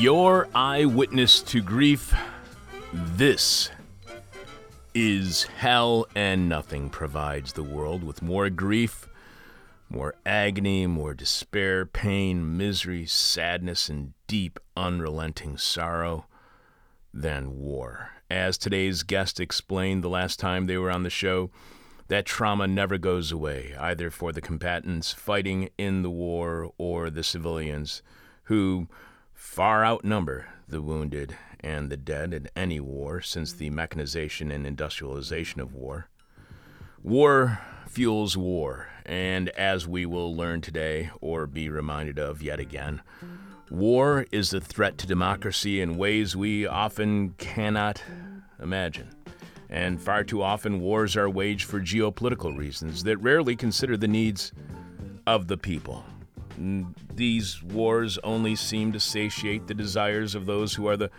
Your eyewitness to grief. This is hell, and nothing provides the world with more grief, more agony, more despair, pain, misery, sadness, and deep, unrelenting sorrow than war. As today's guest explained the last time they were on the show, that trauma never goes away, either for the combatants fighting in the war or the civilians who far outnumber the wounded and the dead in any war since the mechanization and industrialization of war. War fuels war, and as we will learn today or be reminded of yet again, war is a threat to democracy in ways we often cannot imagine. And far too often, wars are waged for geopolitical reasons that rarely consider the needs of the people. These wars only seem to satiate the desires of those who are the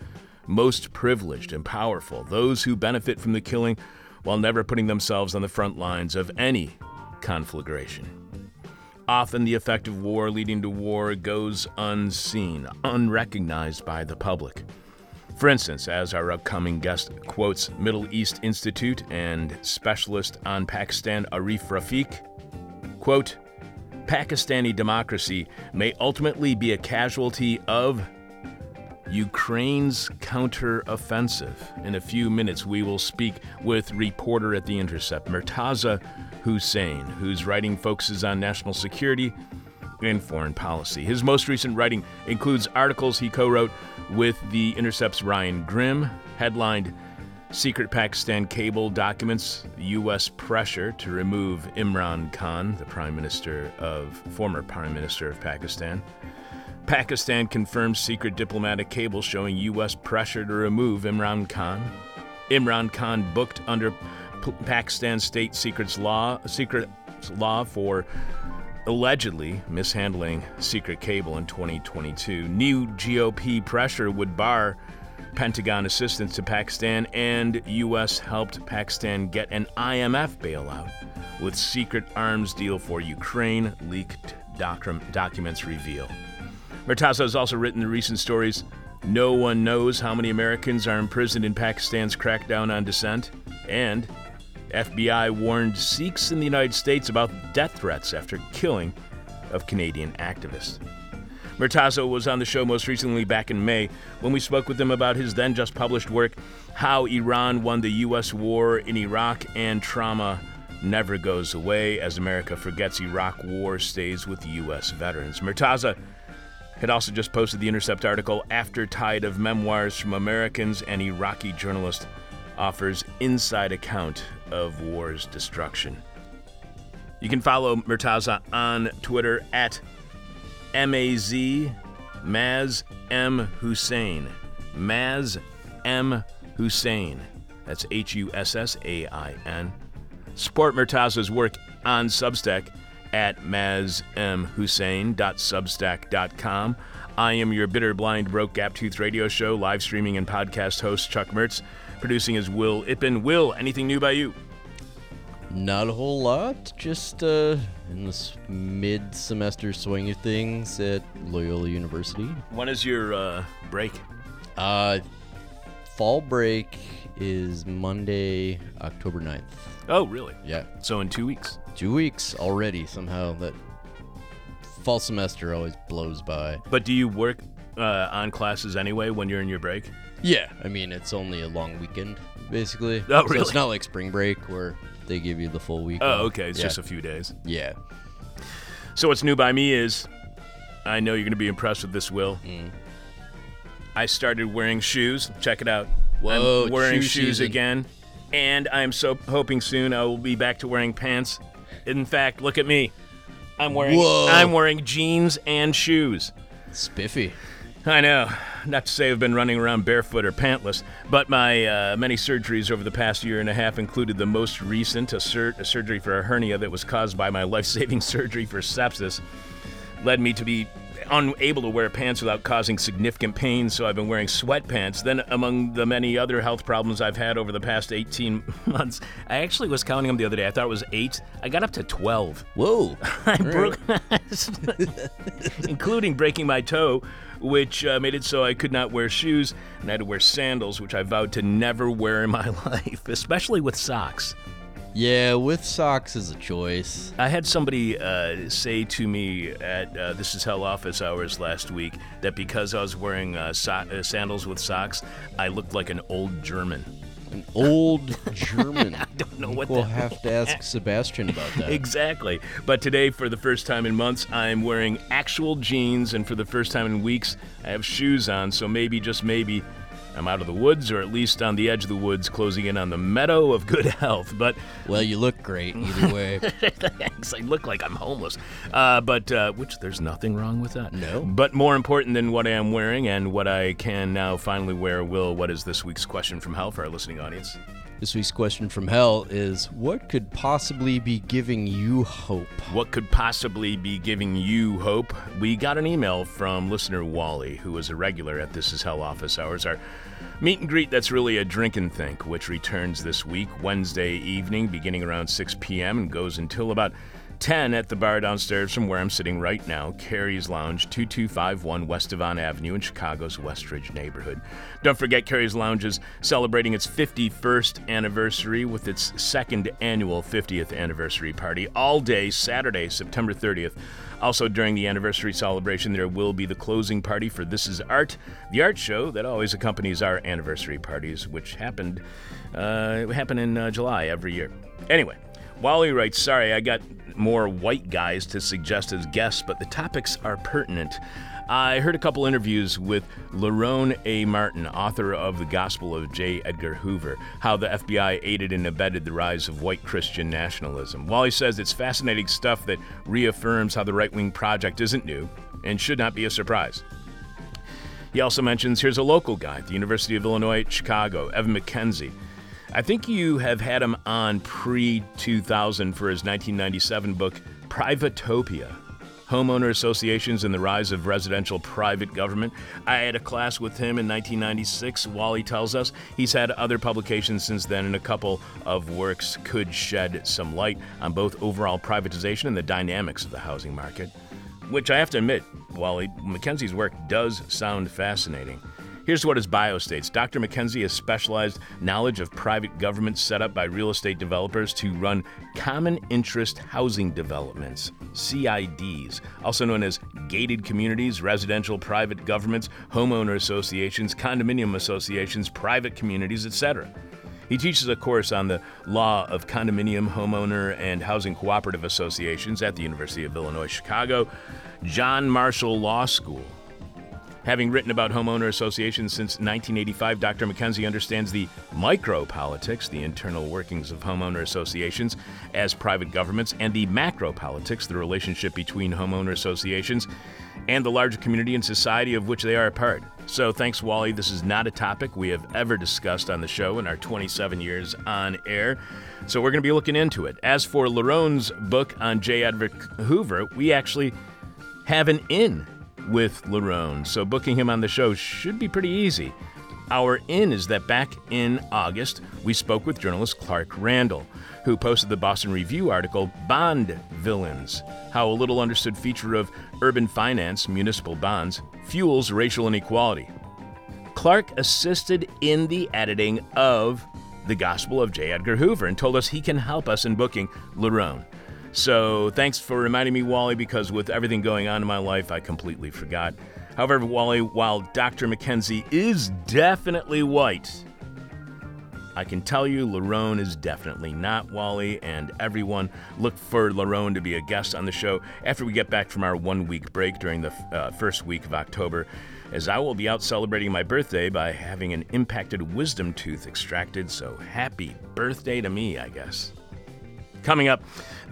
most privileged and powerful, those who benefit from the killing while never putting themselves on the front lines of any conflagration. Often, the effect of war leading to war goes unseen, unrecognized by the public. For instance, as our upcoming guest quotes Middle East Institute and specialist on Pakistan Arif Rafiq, quote, Pakistani democracy may ultimately be a casualty of Ukraine's counteroffensive. In a few minutes, we will speak with reporter at The Intercept, Murtaza Hussain, whose writing focuses on national security and foreign policy. His most recent writing includes articles he co wrote with The Intercept's Ryan Grim, headlined Secret Pakistan Cable Documents U.S. Pressure to Remove Imran Khan, the Prime Minister of, former Prime Minister of Pakistan. Pakistan confirms secret diplomatic cable showing U.S. pressure to remove Imran Khan. Imran Khan booked under P- Pakistan state secrets law, secret law for allegedly mishandling secret cable in 2022. New GOP pressure would bar Pentagon assistance to Pakistan, and U.S. helped Pakistan get an IMF bailout with secret arms deal for Ukraine, leaked doc- documents reveal. Murtaza has also written the recent stories No One Knows How Many Americans Are Imprisoned in Pakistan's Crackdown on Dissent, and FBI warned Sikhs in the United States about death threats after killing of Canadian activist. Murtaza was on the show most recently back in May when we spoke with him about his then just published work, How Iran Won the U.S. War in Iraq and Trauma Never Goes Away as America Forgets Iraq War Stays with U.S. Veterans. Murtaza had also just posted the Intercept article, After Tide of Memoirs from Americans and Iraqi Journalist offers inside account of war's destruction. You can follow Murtaza on Twitter at M-A-Z Maz M. Hussain. Maz M. Hussain. That's H-U-S-S-A-I-N. Support Murtaza's work on Substack at mazmhussain.substack.com. I am your bitter, blind, broke, gap-toothed radio show, live streaming and podcast host Chuck Mertz. Producing is Will Ippen. Will, anything new by you? Not a whole lot. Just uh, in this mid-semester swing of things at Loyola University. When is your uh, break? Uh, fall break is Monday, October 9th. Oh, really? Yeah, So in two weeks. two weeks already. Somehow that fall semester always blows by. But do you work uh, on classes anyway when you're in your break? Yeah, I mean it's only a long weekend basically. Oh, really? So it's not like spring break where they give you the full week. Oh, okay. It's yeah. just a few days. yeah. So what's new by me is, I know you're going to be impressed with this, Will. Mm. I started wearing shoes. Check it out. Whoa, I'm wearing shoe shoes season. again, and I'm so hoping soon I will be back to wearing pants. In fact, look at me. I'm wearing Whoa. I'm wearing jeans and shoes. Spiffy. I know. Not to say I've been running around barefoot or pantless, but my uh, many surgeries over the past year and a half included the most recent, a, sur- a surgery for a hernia that was caused by my life saving surgery for sepsis, led me to be unable to wear pants without causing significant pain, so I've been wearing sweatpants. Then, among the many other health problems I've had over the past 18 months, I actually was counting them the other day. I thought it was eight. I got up to 12. Whoa. I broke, including breaking my toe, which uh, made it so I could not wear shoes, and I had to wear sandals, which I vowed to never wear in my life, especially with socks. Yeah, with socks is a choice. I had somebody uh, say to me at uh, This Is Hell office hours last week that because I was wearing uh, so- uh, sandals with socks, I looked like an old German. An old German. I don't know what We'll have to ask Sebastian about that. Exactly. But today, for the first time in months, I'm wearing actual jeans, and for the first time in weeks, I have shoes on. So maybe, just maybe, I'm out of the woods, or at least on the edge of the woods, closing in on the meadow of good health. But Well, you look great either way. thanks, I look like I'm homeless. Uh, but uh, which there's nothing wrong with that. No. But more important than what I am wearing and what I can now finally wear, Will, what is this week's question from hell for our listening audience? this week's question from hell is what could possibly be giving you hope? What could possibly be giving you hope? We got an email from listener Wally, who is a regular at This Is Hell office hours. Our meet and greet that's really a drink and think, which returns this week, Wednesday evening, beginning around 6 p.m. and goes until about 10 at the bar downstairs from where I'm sitting right now, Carrie's Lounge, 2251 West Devon Avenue in Chicago's Westridge neighborhood. Don't forget, Carrie's Lounge is celebrating its 51st anniversary with its second annual 50th anniversary party all day Saturday, September 30th. Also, during the anniversary celebration, there will be the closing party for This Is Art, the art show that always accompanies our anniversary parties, which happened uh, happen in uh, July every year. Anyway, Wally writes, Sorry, I got more white guys to suggest as guests, but the topics are pertinent. I heard a couple interviews with Lerone A. Martin, author of The Gospel of J. Edgar Hoover, how the FBI aided and abetted the rise of white Christian nationalism. Wally says it's fascinating stuff that reaffirms how the right wing project isn't new and should not be a surprise. He also mentions here's a local guy at the University of Illinois at Chicago, Evan McKenzie. I think you have had him on pre 2000 for his 1997 book, Privatopia Homeowner Associations and the Rise of Residential Private Government. I had a class with him in 1996. Wally tells us he's had other publications since then, and a couple of works could shed some light on both overall privatization and the dynamics of the housing market. Which I have to admit, Wally, McKenzie's work does sound fascinating. Here's what his bio states Dr. McKenzie has specialized knowledge of private government set up by real estate developers to run common interest housing developments, CIDs, also known as gated communities, residential private governments, homeowner associations, condominium associations, private communities, etc. He teaches a course on the law of condominium, homeowner, and housing cooperative associations at the University of Illinois Chicago, John Marshall Law School. Having written about homeowner associations since 1985, Dr. McKenzie understands the micro politics, the internal workings of homeowner associations as private governments, and the macro politics, the relationship between homeowner associations and the larger community and society of which they are a part. So, thanks, Wally. This is not a topic we have ever discussed on the show in our 27 years on air. So, we're going to be looking into it. As for Lerone's book on J. Edgar Hoover, we actually have an in with Lerone, so booking him on the show should be pretty easy. Our in is that back in August, we spoke with journalist Clark Randall, who posted the Boston Review article Bond Villains How a Little Understood Feature of Urban Finance, Municipal Bonds, Fuels Racial Inequality. Clark assisted in the editing of The Gospel of J. Edgar Hoover and told us he can help us in booking Lerone. So thanks for reminding me, Wally, because with everything going on in my life, I completely forgot. However, Wally, while Dr. McKenzie is definitely white, I can tell you Lerone is definitely not Wally, and everyone look for Lerone to be a guest on the show after we get back from our one week break during the uh, first week of October, as I will be out celebrating my birthday by having an impacted wisdom tooth extracted. So happy birthday to me, I guess. Coming up,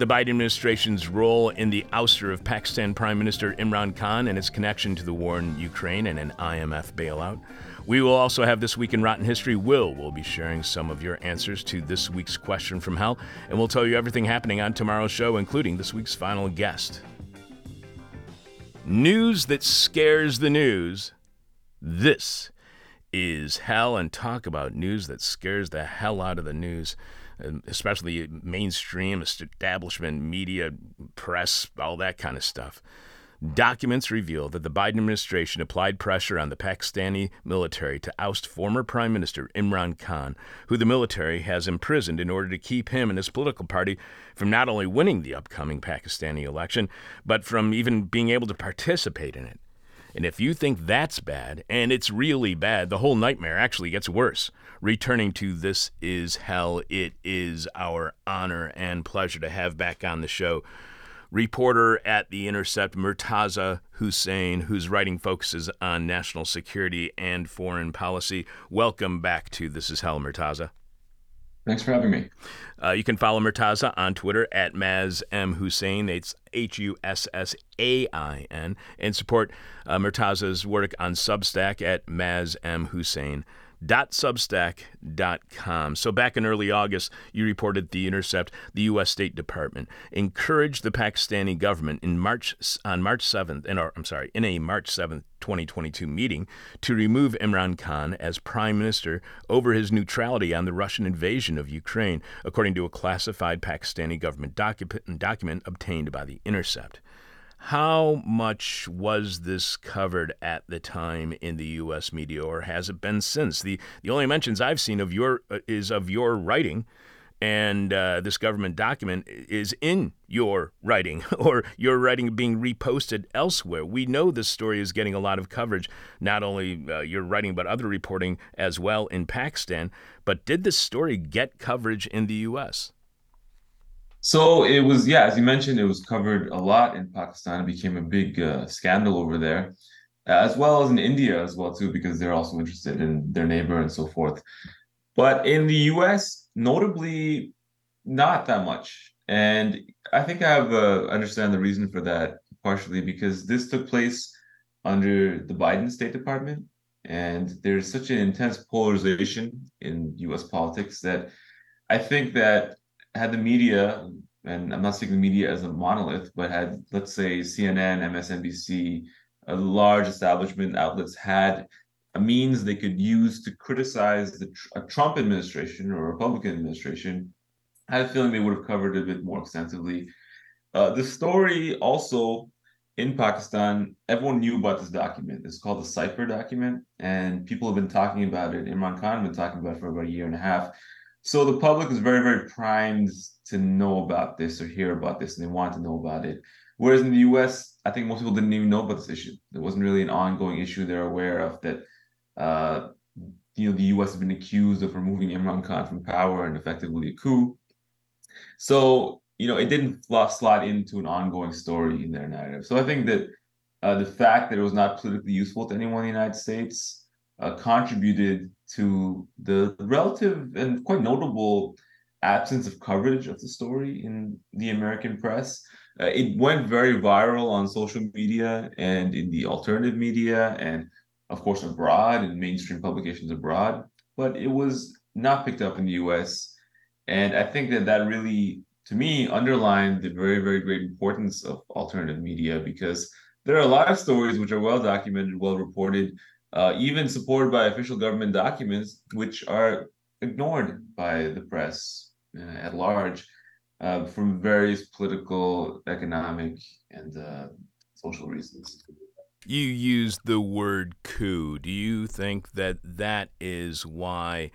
the Biden administration's role in the ouster of Pakistan Prime Minister Imran Khan and its connection to the war in Ukraine and an IMF bailout. We will also have This Week in Rotten History. Will will be sharing some of your answers to this week's question from hell, and we'll tell you everything happening on tomorrow's show, including this week's final guest. News that scares the news. This is hell, and talk about news that scares the hell out of the news, especially mainstream establishment, media, press, all that kind of stuff. Documents reveal that the Biden administration applied pressure on the Pakistani military to oust former Prime Minister Imran Khan, who the military has imprisoned in order to keep him and his political party from not only winning the upcoming Pakistani election, but from even being able to participate in it. And if you think that's bad, and it's really bad, the whole nightmare actually gets worse. Returning to This Is Hell, it is our honor and pleasure to have back on the show reporter at The Intercept, Murtaza Hussain, whose writing focuses on national security and foreign policy. Welcome back to This Is Hell, Murtaza. Thanks for having me. Uh, you can follow Murtaza on Twitter at Maz M. Hussain. It's H U S S A I N. And support uh, Murtaza's work on Substack at Maz M. Hussain substack.com. So back in early August, you reported The Intercept, the U.S. State Department encouraged the Pakistani government in March on March 7th, in our, I'm sorry, in a March 7th, 2022 meeting to remove Imran Khan as prime minister over his neutrality on the Russian invasion of Ukraine, according to a classified Pakistani government document, document obtained by The Intercept. How much was this covered at the time in the U.S. media, or has it been since? The the only mentions I've seen of your uh, is of your writing, and uh, this government document is in your writing, or your writing being reposted elsewhere. We know this story is getting a lot of coverage, not only uh, your writing but other reporting as well in Pakistan. But did this story get coverage in the U.S.? So it was, yeah, as you mentioned, it was covered a lot in Pakistan. It became a big uh, scandal over there, as well as in India as well too, because they're also interested in their neighbor and so forth. But in the U.S., notably, not that much. And I think I have uh, understand the reason for that partially because this took place under the Biden State Department, and there's such an intense polarization in U.S. politics that I think that had the media, and I'm not saying the media as a monolith, but had let's say CNN, MSNBC, a large establishment outlets had a means they could use to criticize the Trump administration or Republican administration, I had a feeling they would have covered it a bit more extensively. Uh, the story also in Pakistan, everyone knew about this document. It's called the Cipher document, and people have been talking about it. Imran Khan has been talking about it for about a year and a half. So the public is very, very primed to know about this or hear about this, and they want to know about it. Whereas in the U.S., I think most people didn't even know about this issue. It wasn't really an ongoing issue they're aware of that. Uh, you know, the U.S. has been accused of removing Imran Khan from power and effectively a coup. So you know, it didn't slot into an ongoing story in their narrative. So I think that uh, the fact that it was not politically useful to anyone in the United States uh, contributed to the relative and quite notable absence of coverage of the story in the American press. Uh, it went very viral on social media and in the alternative media, and of course abroad in mainstream publications abroad, but it was not picked up in the US. And I think that that really, to me, underlined the very, very great importance of alternative media because there are a lot of stories which are well documented, well reported, uh, even supported by official government documents, which are ignored by the press uh, at large uh, from various political, economic, and uh, social reasons. You used the word coup. Do you think that that is why?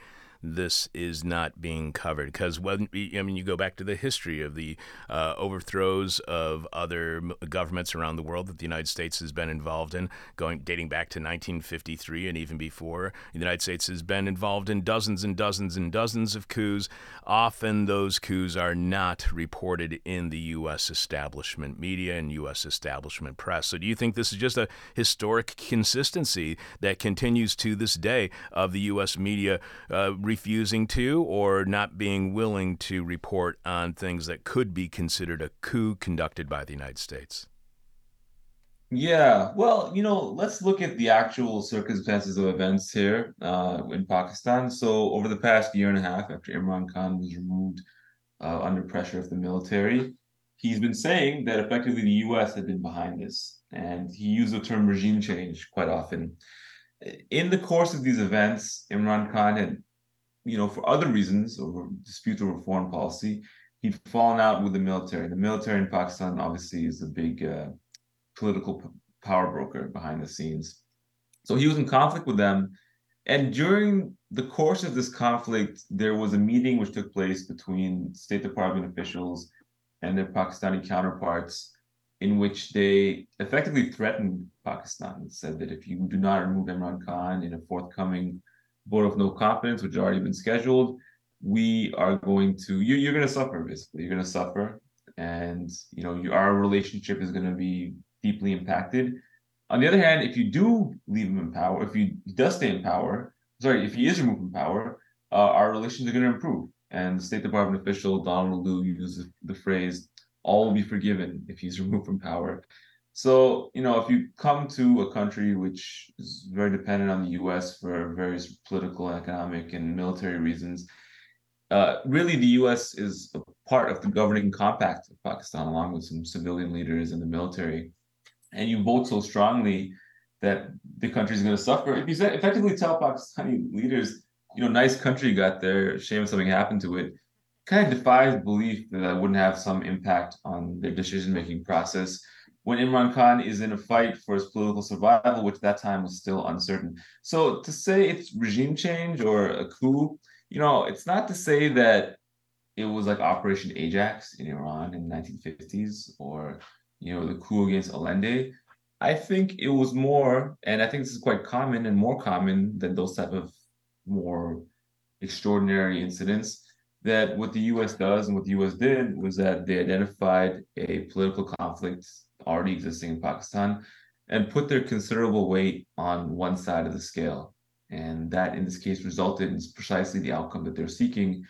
This is not being covered because when I mean you go back to the history of the uh, overthrows of other governments around the world that the United States has been involved in, going dating back to 1953 and even before. The United States has been involved in dozens and dozens and dozens of coups. Often those coups are not reported in the U.S. establishment media and U.S. establishment press. So do you think this is just a historic consistency that continues to this day of the U.S. media? Uh, refusing to or not being willing to report on things that could be considered a coup conducted by the United States? Yeah, well, you know, let's look at the actual circumstances of events here uh, in Pakistan. So, over the past year and a half, after Imran Khan was removed uh, under pressure of the military, he's been saying that effectively the U.S. had been behind this, and he used the term regime change quite often. In the course of these events, Imran Khan had, you know, for other reasons, or disputes over foreign policy, he'd fallen out with the military. The military in Pakistan obviously is a big uh, political p- power broker behind the scenes. So he was in conflict with them. And during the course of this conflict, there was a meeting which took place between State Department officials and their Pakistani counterparts, in which they effectively threatened Pakistan and said that if you do not remove Imran Khan in a forthcoming vote of no confidence, which has already been scheduled, we are going to you, you're going to suffer basically. You're going to suffer and you know you, our relationship is going to be deeply impacted. On the other hand if you do leave him in power if he does stay in power sorry if he is removed from power uh, our relations are going to improve. And the state department official donald Lu uses the phrase all will be forgiven if he's removed from power so you know if you come to a country which is very dependent on the us for various political economic and military reasons uh, really the U.S. is a part of the governing compact of Pakistan, along with some civilian leaders and the military, and you vote so strongly that the country is going to suffer. If you effectively tell Pakistani leaders, you know, nice country got there, shame if something happened to it, kind of defies belief that that wouldn't have some impact on their decision-making process. When Imran Khan is in a fight for his political survival, which that time was still uncertain. So to say it's regime change or a coup you know, it's not to say that it was like Operation Ajax in Iran in the 1950s or, you know, the coup against Allende. I think it was more, and I think this is quite common and more common than those type of more extraordinary incidents. That what the U.S. does and what the U.S. did was that they identified a political conflict already existing in Pakistan and put their considerable weight on one side of the scale. And that, in this case, resulted in precisely the outcome that they're seeking,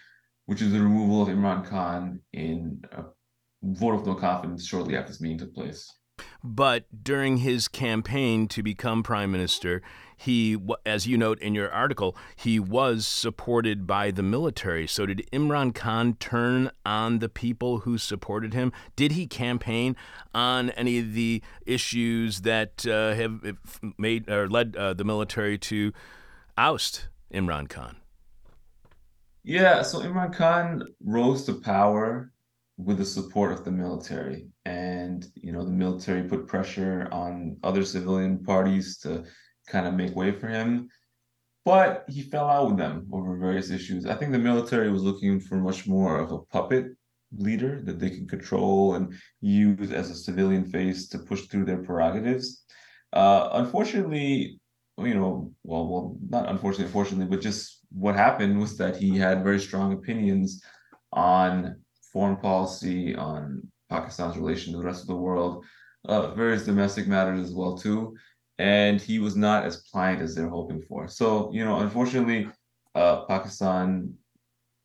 which is the removal of Imran Khan in a vote of no confidence shortly after this meeting took place. But during his campaign to become prime minister, he, as you note in your article, he was supported by the military. So did Imran Khan turn on the people who supported him? Did he campaign on any of the issues that uh, have made or led uh, the military to oust Imran Khan? Yeah, so Imran Khan rose to power with the support of the military. And, you know, the military put pressure on other civilian parties to kind of make way for him. But he fell out with them over various issues. I think the military was looking for much more of a puppet leader that they can control and use as a civilian face to push through their prerogatives. Uh, unfortunately, you know, well, well, not unfortunately, unfortunately, but just what happened was that he had very strong opinions on foreign policy, on Pakistan's relation to the rest of the world, uh, various domestic matters as well too, and he was not as pliant as they're hoping for. So, you know, unfortunately, uh, Pakistan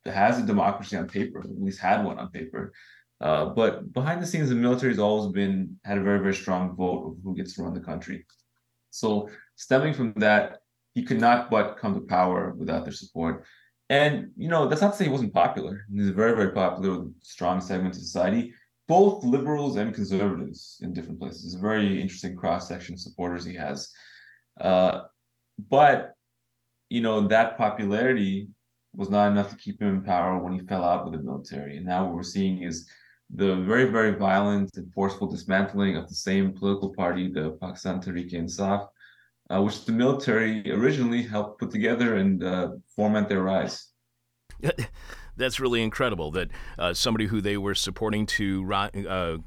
has a democracy on paper, at least had one on paper. Uh, but behind the scenes, the military has always been had a very, very strong vote of who gets to run the country. So stemming from that, he could not but come to power without their support. And you know, that's not to say he wasn't popular. He's very, very popular with strong segments of society, both liberals and conservatives in different places. It's a very interesting cross section of supporters he has. Uh, but you know, that popularity was not enough to keep him in power when he fell out with the military. And now what we're seeing is the very, very violent and forceful dismantling of the same political party, the Pakistan Tehreek-e-Insaf, uh, which the military originally helped put together and uh, foment their rise. That's really incredible that uh, somebody who they were supporting to uh,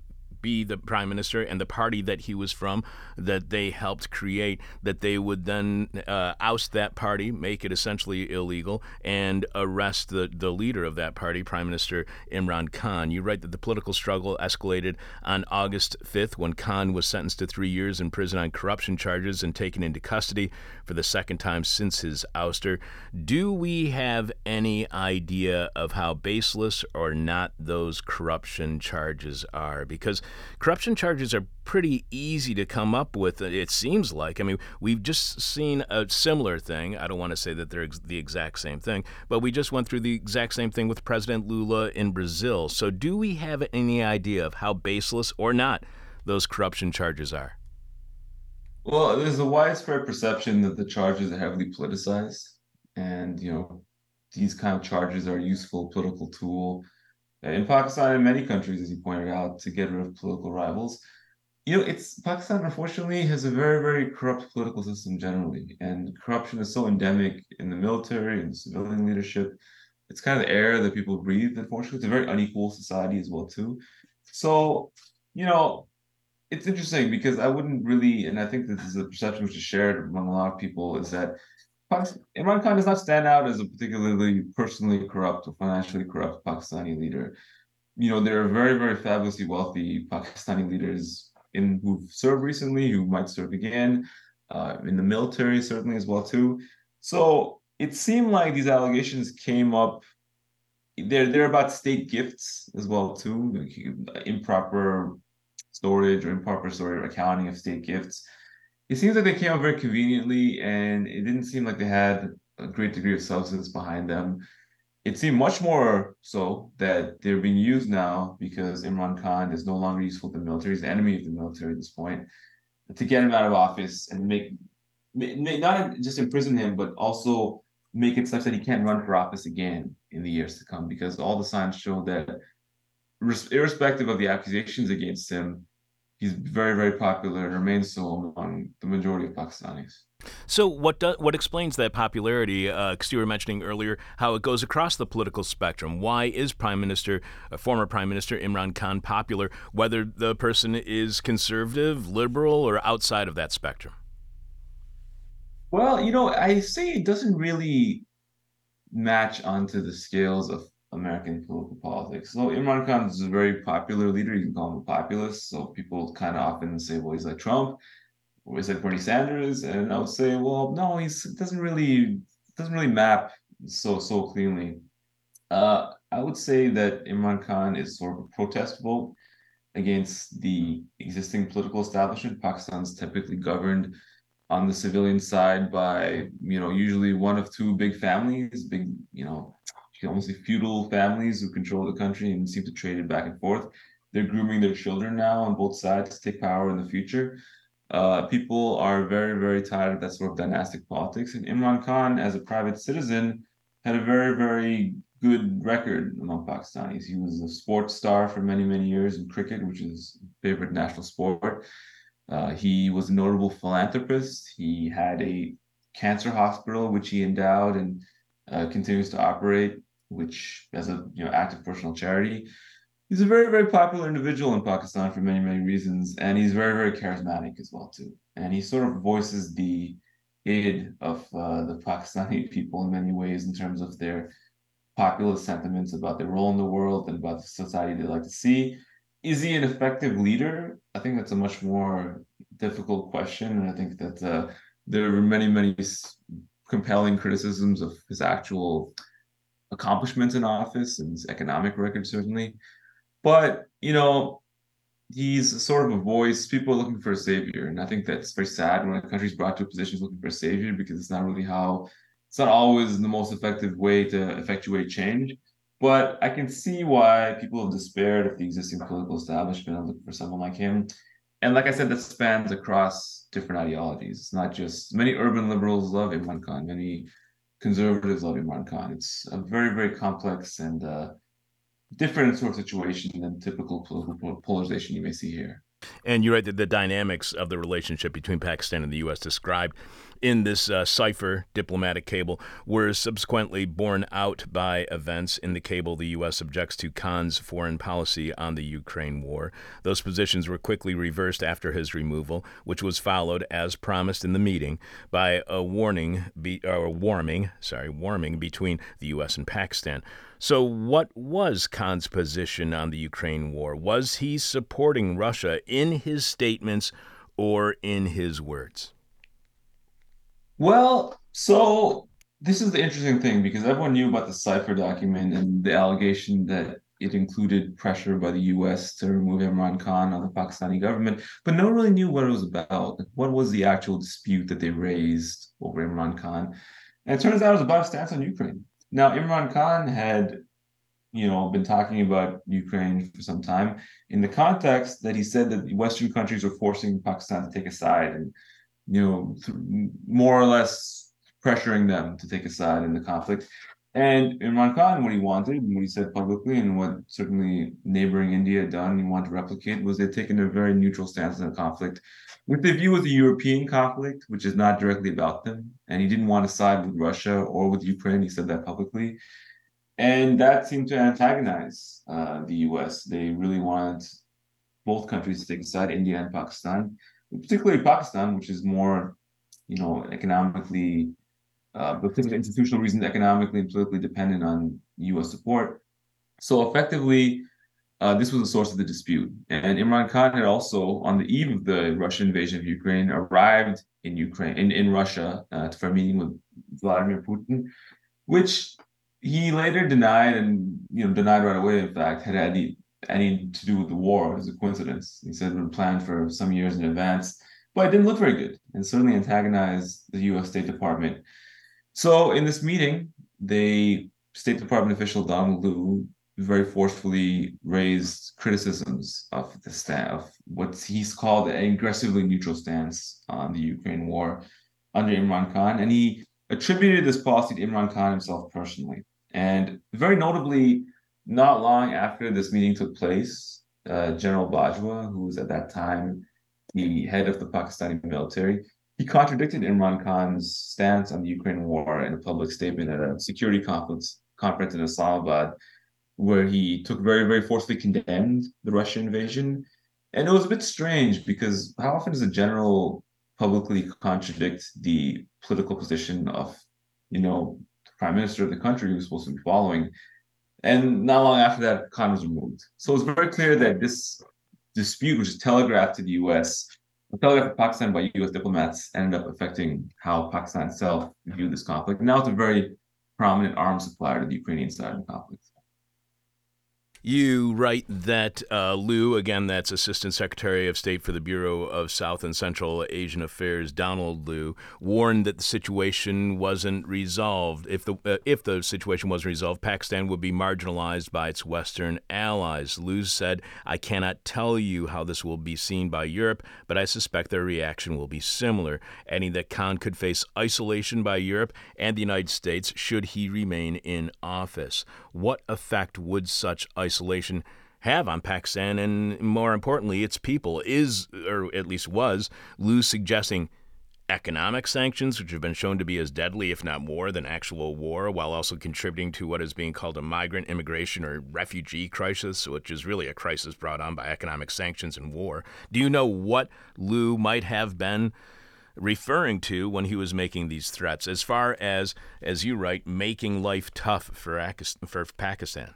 be the prime minister and the party that he was from that they helped create, that they would then uh, oust that party, make it essentially illegal, and arrest the, the leader of that party, Prime Minister Imran Khan. You write that the political struggle escalated on August 5th when Khan was sentenced to three years in prison on corruption charges and taken into custody for the second time since his ouster. Do we have any idea of how baseless or not those corruption charges are? Because corruption charges are pretty easy to come up with, uh, it seems like. I mean, we've just seen a similar thing. I don't want to say that they're the exact same thing, but we just went through the exact same thing with President Lula in Brazil. So, do we have any idea of how baseless or not those corruption charges are? Well, there's a widespread perception that the charges are heavily politicized, and you know, these kind of charges are a useful political tool in Pakistan and many countries, as you pointed out, to get rid of political rivals. You know, it's Pakistan unfortunately has a very, very corrupt political system generally, and corruption is so endemic in the military and civilian leadership. It's kind of the air that people breathe. Unfortunately, it's a very unequal society as well too. So, you know, it's interesting because I wouldn't really, and I think this is a perception which is shared among a lot of people, is that Imran Khan does not stand out as a particularly personally corrupt or financially corrupt Pakistani leader. You know, there are very, very fabulously wealthy Pakistani leaders in who've served recently, who might serve again, uh, in the military certainly as well too. So it seemed like these allegations came up. They're they're about state gifts as well too, improper storage or improper storage accounting of state gifts. It seems like they came out very conveniently, and it didn't seem like they had a great degree of substance behind them. It seemed much more so that they're being used now because Imran Khan is no longer useful to the military. He's the enemy of the military at this point. To get him out of office and make, make not just imprison him, but also make it such that he can't run for office again in the years to come because all the signs show that irrespective of the accusations against him, he's very, very popular and remains so among the majority of Pakistanis. So, what do, what explains that popularity? Because uh, you were mentioning earlier how it goes across the political spectrum. Why is Prime Minister, uh, former Prime Minister Imran Khan, popular, whether the person is conservative, liberal, or outside of that spectrum? Well, you know, I say it doesn't really match onto the scales of American political politics. So Imran Khan is a very popular leader. You can call him a populist. So people kind of often say, well, he's like Trump, or he's like Bernie Sanders, and I would say, well, no, he doesn't really doesn't really map so so cleanly. Uh, I would say that Imran Khan is sort of a protest vote against the existing political establishment. Pakistan's typically governed on the civilian side by you know usually one of two big families, big you know almost feudal families who control the country and seem to trade it back and forth. They're grooming their children now on both sides to take power in the future. Uh, people are very, very tired of that sort of dynastic politics. And Imran Khan, as a private citizen, had a very, very good record among Pakistanis. He was a sports star for many, many years in cricket, which is favorite national sport. Uh, he was a notable philanthropist. He had a cancer hospital, which he endowed and uh, continues to operate which as a you know active personal charity. He's a very very popular individual in Pakistan for many many reasons, and he's very very charismatic as well too. And he sort of voices the id of uh, the Pakistani people in many ways in terms of their populist sentiments about their role in the world and about the society they like to see. Is he an effective leader? I think that's a much more difficult question, and I think that uh, there are many many compelling criticisms of his actual accomplishments in office and his economic record certainly. But you know, he's sort of a voice. People are looking for a savior, and I think that's very sad when a country's brought to a position looking for a savior because it's not really how. It's not always the most effective way to effectuate change. But I can see why people have despaired of the existing political establishment and looking for someone like him. And like I said, that spans across different ideologies. It's not just many urban liberals love Imran Khan. Many conservatives love Imran Khan. It's a very, very complex and uh, different sort of situation than typical political polarization you may see here. And you're right that the dynamics of the relationship between Pakistan and the U.S. described in this uh, cipher diplomatic cable were subsequently borne out by events in the cable the U.S. objects to Khan's foreign policy on the Ukraine war. Those positions were quickly reversed after his removal, which was followed, as promised in the meeting, by a warning, be, or warming, sorry, warming between the U.S. and Pakistan. So, what was Khan's position on the Ukraine war? Was he supporting Russia in his statements or in his words? Well, so this is the interesting thing because everyone knew about the cipher document and the allegation that it included pressure by the US to remove Imran Khan on the Pakistani government, but no one really knew what it was about. What was the actual dispute that they raised over Imran Khan? And it turns out it was about a stance on Ukraine. Now, Imran Khan had, you know, been talking about Ukraine for some time in the context that he said that Western countries were forcing Pakistan to take a side and you know, th- more or less pressuring them to take a side in the conflict. And Imran Khan, what he wanted, what he said publicly, and what certainly neighboring India had done, he wanted to replicate, was they'd taken a very neutral stance in the conflict, with the view of the European conflict, which is not directly about them. And he didn't want to side with Russia or with Ukraine. He said that publicly. And that seemed to antagonize uh, the US. They really wanted both countries to take a side, India and Pakistan, particularly Pakistan, which is more, you know, economically uh, because of institutional reasons, economically and politically dependent on U.S. support. So effectively, uh, this was the source of the dispute. And Imran Khan had also, on the eve of the Russian invasion of Ukraine, arrived in Ukraine in, in Russia uh, for a meeting with Vladimir Putin, which he later denied and you know denied right away. In fact, had any any to do with the war. Was a coincidence. He said it had been planned for some years in advance, but it didn't look very good, and certainly antagonized the U.S. State Department so in this meeting, the State Department official Donald Lu very forcefully raised criticisms of the stand of what he's called an aggressively neutral stance on the Ukraine war under Imran Khan, and he attributed this policy to Imran Khan himself personally. And very notably, not long after this meeting took place, uh, General Bajwa, who was at that time the head of the Pakistani military, he contradicted Imran Khan's stance on the Ukraine war in a public statement at a security conference conference in Islamabad, where he took very, very forcefully condemned the Russian invasion. And it was a bit strange because how often does a general publicly contradict the political position of, you know, the prime minister of the country who's supposed to be following? And not long after that, Khan was removed. So it's very clear that this dispute, which is telegraphed to the US, telegraphed to Pakistan by US diplomats, ended up affecting how Pakistan itself viewed this conflict. Now it's a very prominent arms supplier to the Ukrainian side of the conflict. You write that uh, Lu, again, that's Assistant Secretary of State for the Bureau of South and Central Asian Affairs, Donald Lu, warned that the situation wasn't resolved. If the uh, if the situation wasn't resolved, Pakistan would be marginalized by its Western allies. Lu said, "I cannot tell you how this will be seen by Europe, but I suspect their reaction will be similar." Adding that Khan could face isolation by Europe and the United States should he remain in office. What effect would such isolation isolation have on Pakistan and, more importantly, its people? Is, or at least was, Lu suggesting economic sanctions, which have been shown to be as deadly, if not more, than actual war, while also contributing to what is being called a migrant immigration or refugee crisis, which is really a crisis brought on by economic sanctions and war. Do you know what Lu might have been? referring to when he was making these threats as far as as you write making life tough for, for Pakistan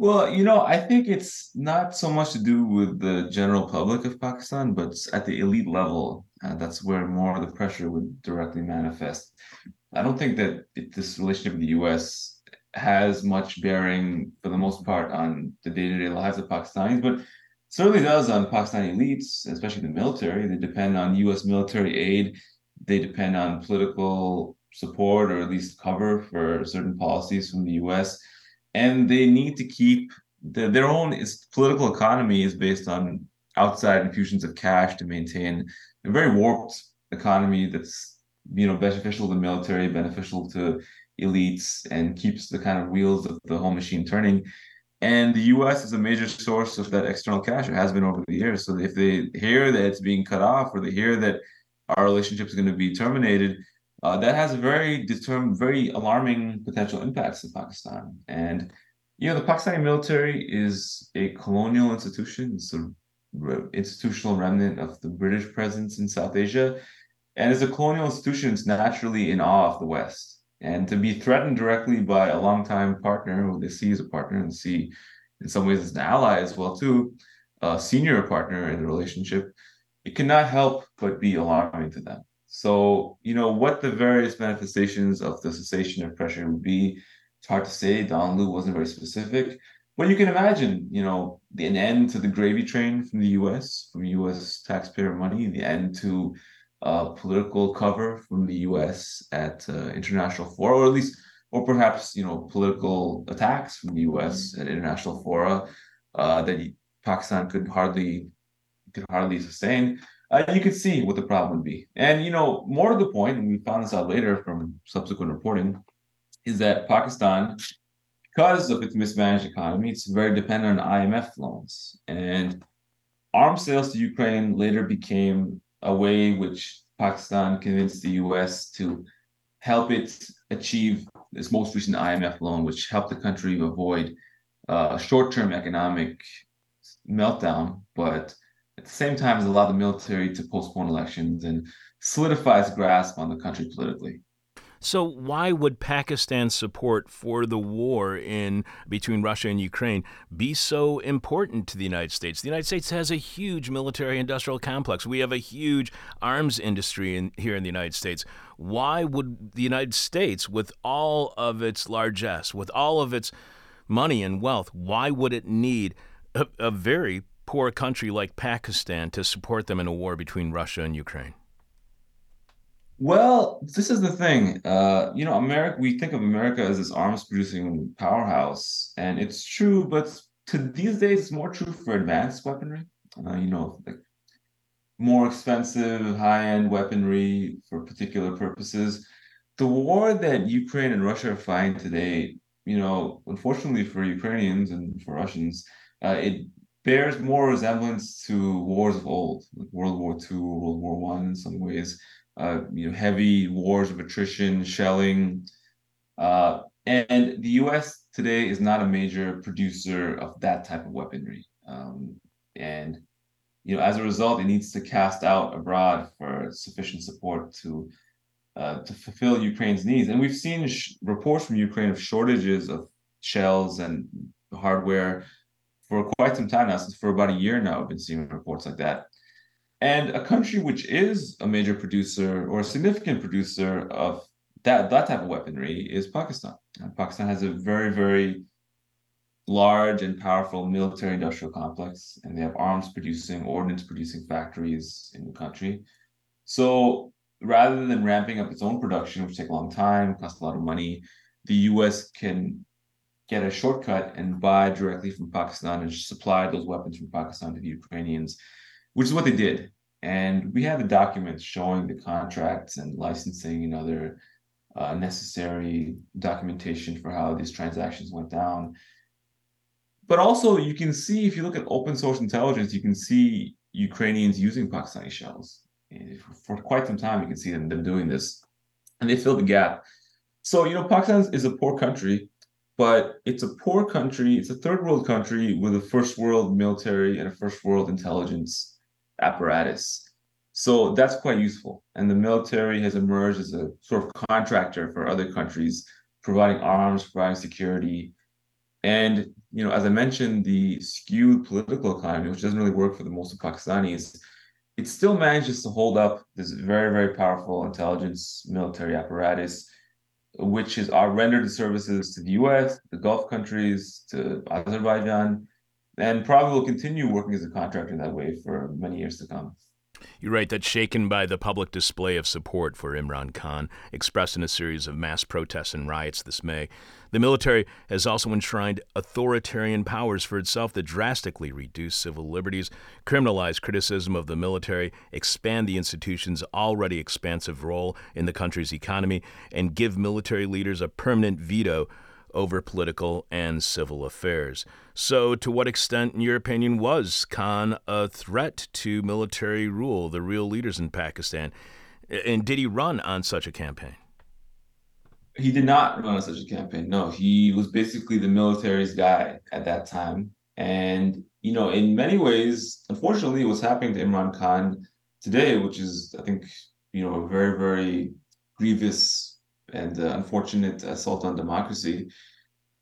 well, you know, I think it's not so much to do with the general public of Pakistan, but at the elite level, uh, that's where more of the pressure would directly manifest. I don't think that it, this relationship with the U.S. has much bearing, for the most part, on the day-to-day lives of Pakistanis, but certainly does on Pakistani elites, especially the military. They depend on U.S. military aid. They depend on political support or at least cover for certain policies from the U.S and they need to keep the, their own political economy is based on outside infusions of cash to maintain a very warped economy that's you know beneficial to the military, beneficial to elites, and keeps the kind of wheels of the whole machine turning. And the U.S. is a major source of that external cash. It has been over the years. So if they hear that it's being cut off, or they hear that our relationship is going to be terminated, uh, that has very determined, very alarming potential impacts in Pakistan. And you know, the Pakistani military is a colonial institution. It's a re- institutional remnant of the British presence in South Asia, and as a colonial institution, it's naturally in awe of the West. And to be threatened directly by a longtime partner who they see as a partner and see in some ways as an ally as well too, a senior partner in the relationship, it cannot help but be alarming to them. So, you know, what the various manifestations of the cessation of pressure would be, it's hard to say. Don Lu wasn't very specific. But you can imagine, you know, the, an end to the gravy train from the US, from US taxpayer money, the end to uh, political cover from the US at uh, international fora, or at least, or perhaps, you know, political attacks from the US at international fora uh, that Pakistan could hardly could hardly sustain uh, you could see what the problem would be. And you know, more to the point, and we found this out later from subsequent reporting, is that Pakistan, because of its mismanaged economy, it's very dependent on IMF loans. And arms sales to Ukraine later became a way which Pakistan convinced the US to help it achieve its most recent IMF loan, which helped the country avoid uh, a short term economic meltdown, but at the same time has allowed the military to postpone elections and solidify its grasp on the country politically. So why would Pakistan's support for the war in between Russia and Ukraine be so important to the United States? The United States has a huge military industrial complex. We have a huge arms industry in, here in the United States. Why would the United States with all of its largesse, with all of its money and wealth, why would it need a, a very poor country like Pakistan to support them in a war between Russia and Ukraine? Well, this is the thing. Uh, you know, America, we think of America as this arms producing powerhouse, and it's true, but to these days, it's more true for advanced weaponry. Uh, you know, like more expensive, high end weaponry for particular purposes. The war that Ukraine and Russia are fighting today, you know, unfortunately for Ukrainians and for Russians, uh, it bears more resemblance to wars of old, like World War II, World War One in some ways uh, you know, heavy wars of attrition, shelling. Uh, and the U.S. today is not a major producer of that type of weaponry. Um, and you know, as a result, it needs to cast out abroad for sufficient support to uh, to fulfill Ukraine's needs. And we've seen sh- reports from Ukraine of shortages of shells and hardware for quite some time now. Since for about a year now, I've been seeing reports like that. And a country which is a major producer or a significant producer of that that type of weaponry is Pakistan. And Pakistan has a very very large and powerful military industrial complex, and they have arms producing, ordnance producing factories in the country. So rather than ramping up its own production, which take a long time, cost a lot of money, the U.S. can get a shortcut and buy directly from Pakistan and supply those weapons from Pakistan to the Ukrainians which is what they did. And we have the documents showing the contracts and licensing and other uh, necessary documentation for how these transactions went down. But also, you can see if you look at open source intelligence, you can see Ukrainians using Pakistani shells. And for quite some time, you can see them, them doing this, and they fill the gap. So, you know, Pakistan is a poor country, but it's a poor country. It's a third world country with a first world military and a first world intelligence apparatus. So that's quite useful. And the military has emerged as a sort of contractor for other countries, providing arms, providing security. And, you know, as I mentioned, the skewed political economy, which doesn't really work for the most of Pakistanis, it still manages to hold up this very, very powerful intelligence military apparatus, which is are rendered services to the US, the Gulf countries, to Azerbaijan, and probably will continue working as a contractor in that way for many years to come. You write that shaken by the public display of support for Imran Khan, expressed in a series of mass protests and riots this May, the military has also enshrined authoritarian powers for itself that drastically reduce civil liberties, criminalize criticism of the military, expand the institution's already expansive role in the country's economy, and give military leaders a permanent veto over political and civil affairs. So, to what extent, in your opinion, was Khan a threat to military rule, the real leaders in Pakistan? And did he run on such a campaign? He did not run on such a campaign. No, he was basically the military's guy at that time. And, you know, in many ways, unfortunately, what's happening to Imran Khan today, which is, I think, you know, a very, very grievous and uh, unfortunate assault on democracy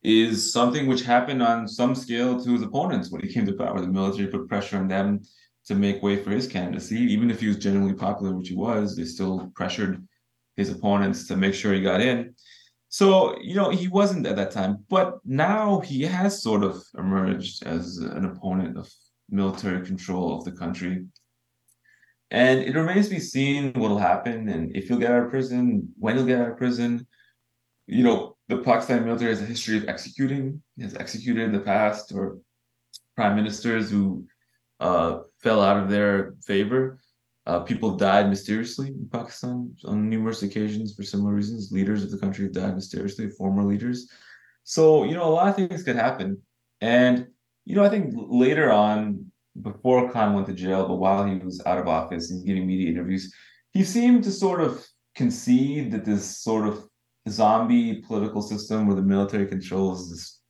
is something which happened on some scale to his opponents when he came to power. The military put pressure on them to make way for his candidacy. Even if he was genuinely popular, which he was, they still pressured his opponents to make sure he got in. So, you know, he wasn't at that time, but now he has sort of emerged as an opponent of military control of the country. And it remains to be seen what will happen and if he'll get out of prison, when he'll get out of prison. You know, the Pakistan military has a history of executing, has executed in the past, or prime ministers who uh, fell out of their favor. Uh, people died mysteriously in Pakistan on numerous occasions for similar reasons. Leaders of the country have died mysteriously, former leaders. So, you know, a lot of things could happen. And, you know, I think later on, before Khan went to jail, but while he was out of office and giving media interviews, he seemed to sort of concede that this sort of zombie political system where the military controls this,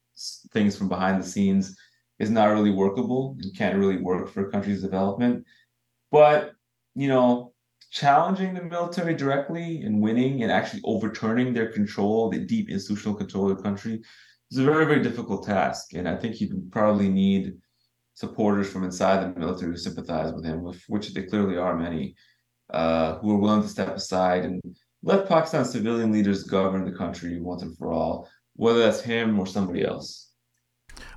things from behind the scenes is not really workable and can't really work for a country's development. But, you know, challenging the military directly and winning and actually overturning their control, the deep institutional control of the country, is a very, very difficult task. And I think you would probably need supporters from inside the military who sympathize with him, which they clearly are many, uh, who are willing to step aside and let Pakistan civilian leaders govern the country once and for all, whether that's him or somebody else.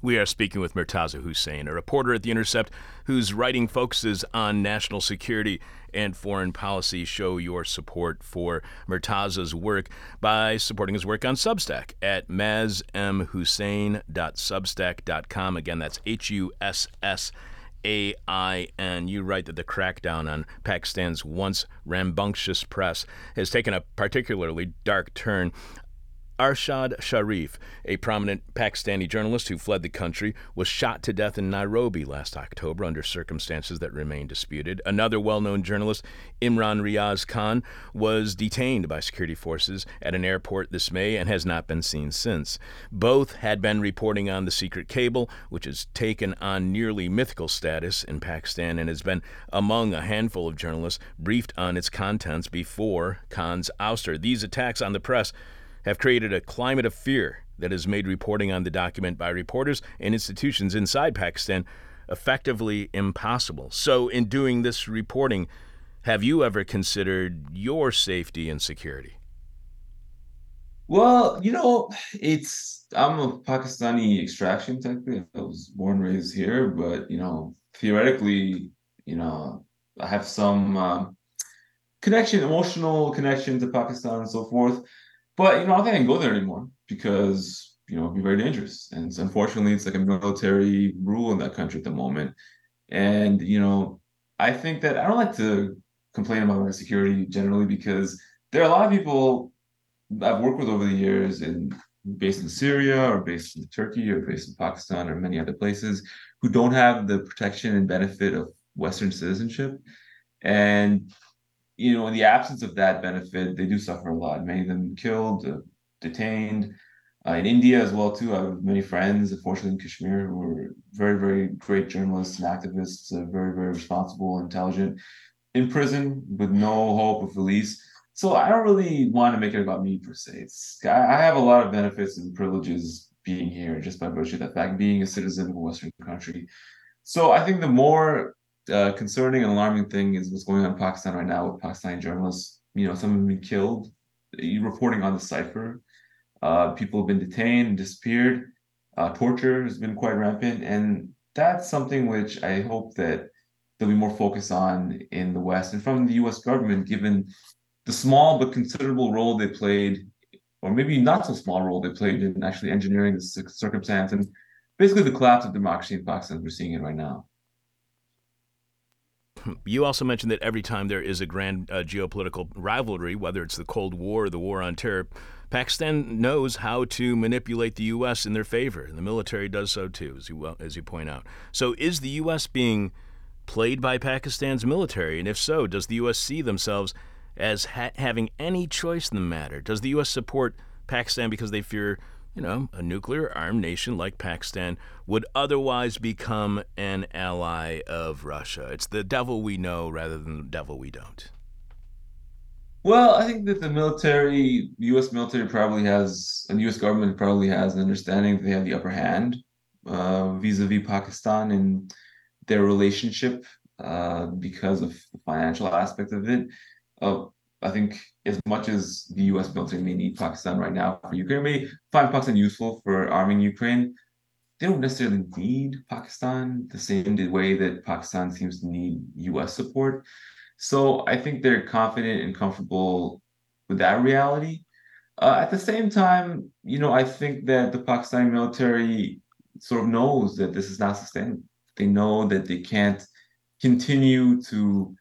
We are speaking with Murtaza Hussain, a reporter at The Intercept whose writing focuses on national security and foreign policy. Show your support for Murtaza's work by supporting his work on Substack at mazmhussain.substack.com. Again, that's H U S S. A I N. You write that the crackdown on Pakistan's once rambunctious press has taken a particularly dark turn. Arshad Sharif, a prominent Pakistani journalist who fled the country, was shot to death in Nairobi last October under circumstances that remain disputed. Another well known journalist, Imran Riaz Khan, was detained by security forces at an airport this May and has not been seen since. Both had been reporting on the secret cable, which has taken on nearly mythical status in Pakistan and has been among a handful of journalists briefed on its contents before Khan's ouster. These attacks on the press have created a climate of fear that has made reporting on the document by reporters and institutions inside Pakistan effectively impossible. So, in doing this reporting, have you ever considered your safety and security? Well, you know, it's I'm of Pakistani extraction technically. I was born and raised here, but you know, theoretically, you know, I have some uh, connection, emotional connection to Pakistan and so forth. But you know, I don't think I can go there anymore because you know it'd be very dangerous. And it's, unfortunately, it's like a military rule in that country at the moment. And you know, I think that I don't like to complain about my security generally because there are a lot of people I've worked with over the years and based in Syria or based in Turkey or based in Pakistan or many other places who don't have the protection and benefit of Western citizenship. And you know, in the absence of that benefit, they do suffer a lot. Many of them killed, uh, detained. Uh, in India as well too, I have many friends, unfortunately in Kashmir, who were very, very great journalists and activists, uh, very, very responsible, intelligent, in prison with no hope of release. So I don't really want to make it about me per se. It's, I have a lot of benefits and privileges being here just by virtue of that fact, being a citizen of a Western country. So I think the more uh, concerning and alarming thing is what's going on in Pakistan right now with Pakistani journalists. You know, some have been killed. Reporting on the cipher, uh, people have been detained disappeared. Uh, torture has been quite rampant, and that's something which I hope that there'll be more focus on in the West and from the U.S. government, given the small but considerable role they played, or maybe not so small role they played in actually engineering the circumstance and basically the collapse of democracy in Pakistan we're seeing it right now. You also mentioned that every time there is a grand uh, geopolitical rivalry, whether it's the Cold War or the War on Terror, Pakistan knows how to manipulate the U.S. in their favor, and the military does so too, as you well, as you point out. So, is the U.S. being played by Pakistan's military, and if so, does the U.S. see themselves as ha- having any choice in the matter? Does the U.S. support Pakistan because they fear you know, a nuclear armed nation like Pakistan would otherwise become an ally of Russia. It's the devil we know rather than the devil we don't. Well, I think that the military, U.S. military probably has, and U.S. government probably has an understanding that they have the upper hand uh, vis-a-vis Pakistan and their relationship uh, because of the financial aspect of it. Uh, I think as much as the U.S. military may need Pakistan right now for Ukraine, may find Pakistan useful for arming Ukraine. They don't necessarily need Pakistan the same way that Pakistan seems to need U.S. support. So I think they're confident and comfortable with that reality. Uh, at the same time, you know, I think that the Pakistani military sort of knows that this is not sustainable. They know that they can't continue to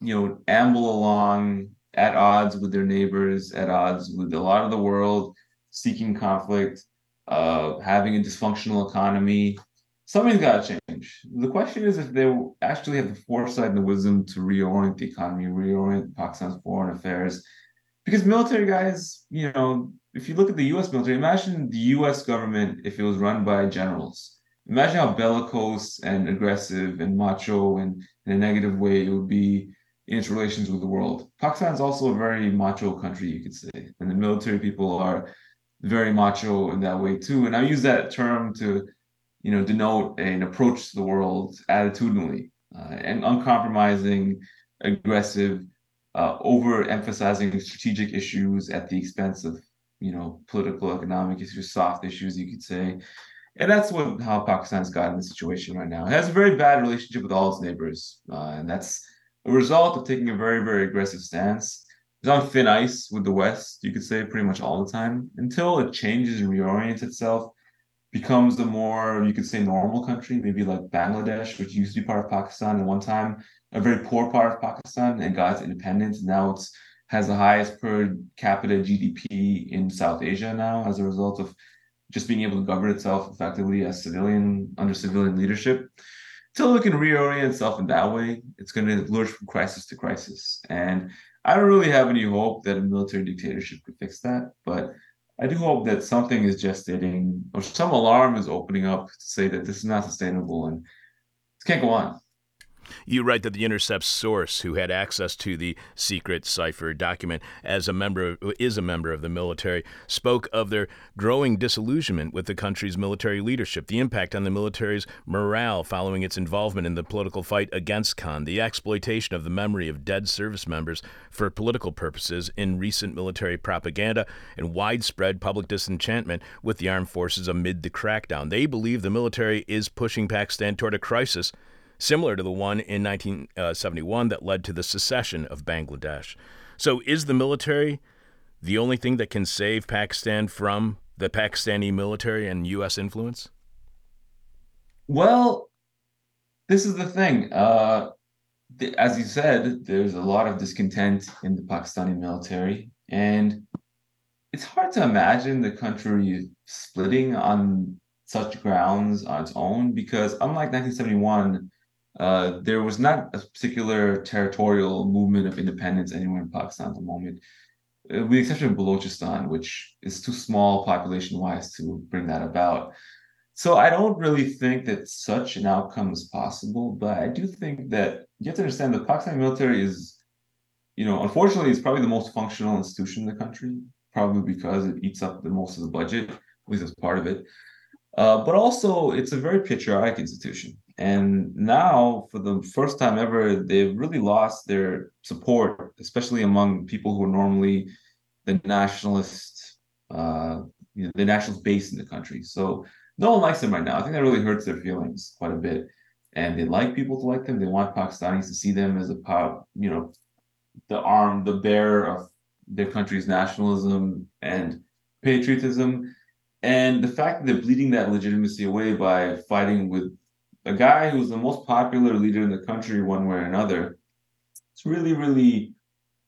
you know, amble along at odds with their neighbors, at odds with a lot of the world, seeking conflict, uh, having a dysfunctional economy. Something's got to change. The question is if they actually have the foresight and the wisdom to reorient the economy, reorient Pakistan's foreign affairs. Because military guys, you know, if you look at the US military, imagine the US government if it was run by generals. Imagine how bellicose and aggressive and macho and in a negative way it would be in its relations with the world. Pakistan is also a very macho country, you could say, and the military people are very macho in that way too. And I use that term to, you know, denote an approach to the world attitudinally uh, and uncompromising, aggressive, uh, overemphasizing strategic issues at the expense of, you know, political, economic issues, soft issues, you could say. And that's what how Pakistan's got in the situation right now. It has a very bad relationship with all its neighbors, uh, and that's a result of taking a very, very aggressive stance. It's on thin ice with the West, you could say, pretty much all the time until it changes and reorients itself, becomes a more, you could say, normal country, maybe like Bangladesh, which used to be part of Pakistan at one time, a very poor part of Pakistan, and got its independence. Now it's has the highest per capita GDP in South Asia now as a result of just being able to govern itself effectively as civilian under civilian leadership until it can reorient itself in that way, it's going to lurch from crisis to crisis. And I don't really have any hope that a military dictatorship could fix that, but I do hope that something is gestating or some alarm is opening up to say that this is not sustainable and it can't go on. You write that the Intercept source, who had access to the secret cipher document as a member is a member of the military, spoke of their growing disillusionment with the country's military leadership, the impact on the military's morale following its involvement in the political fight against Khan, the exploitation of the memory of dead service members for political purposes in recent military propaganda, and widespread public disenchantment with the armed forces amid the crackdown. They believe the military is pushing Pakistan toward a crisis similar to the one in 1971 that led to the secession of Bangladesh. So, is the military the only thing that can save Pakistan from the Pakistani military and U.S. influence? Well, this is the thing. Uh, as you said, there's a lot of discontent in the Pakistani military, and it's hard to imagine the country splitting on such grounds on its own because, unlike 1971, uh, there was not a particular territorial movement of independence anywhere in Pakistan at the moment, uh, with the exception of Balochistan, which is too small population wise to bring that about. So I don't really think that such an outcome is possible, but I do think that you have to understand the Pakistan military is, you know, unfortunately, it's probably the most functional institution in the country, probably because it eats up the most of the budget, at least as part of it. Uh, but also, it's a very patriotic institution. And now, for the first time ever, they've really lost their support, especially among people who are normally the nationalist, uh, you know, the nationalist base in the country. So no one likes them right now. I think that really hurts their feelings quite a bit. And they like people to like them. They want Pakistanis to see them as a power, you know, the arm, the bearer of their country's nationalism and patriotism. And the fact that they're bleeding that legitimacy away by fighting with a guy who's the most popular leader in the country, one way or another, it's really, really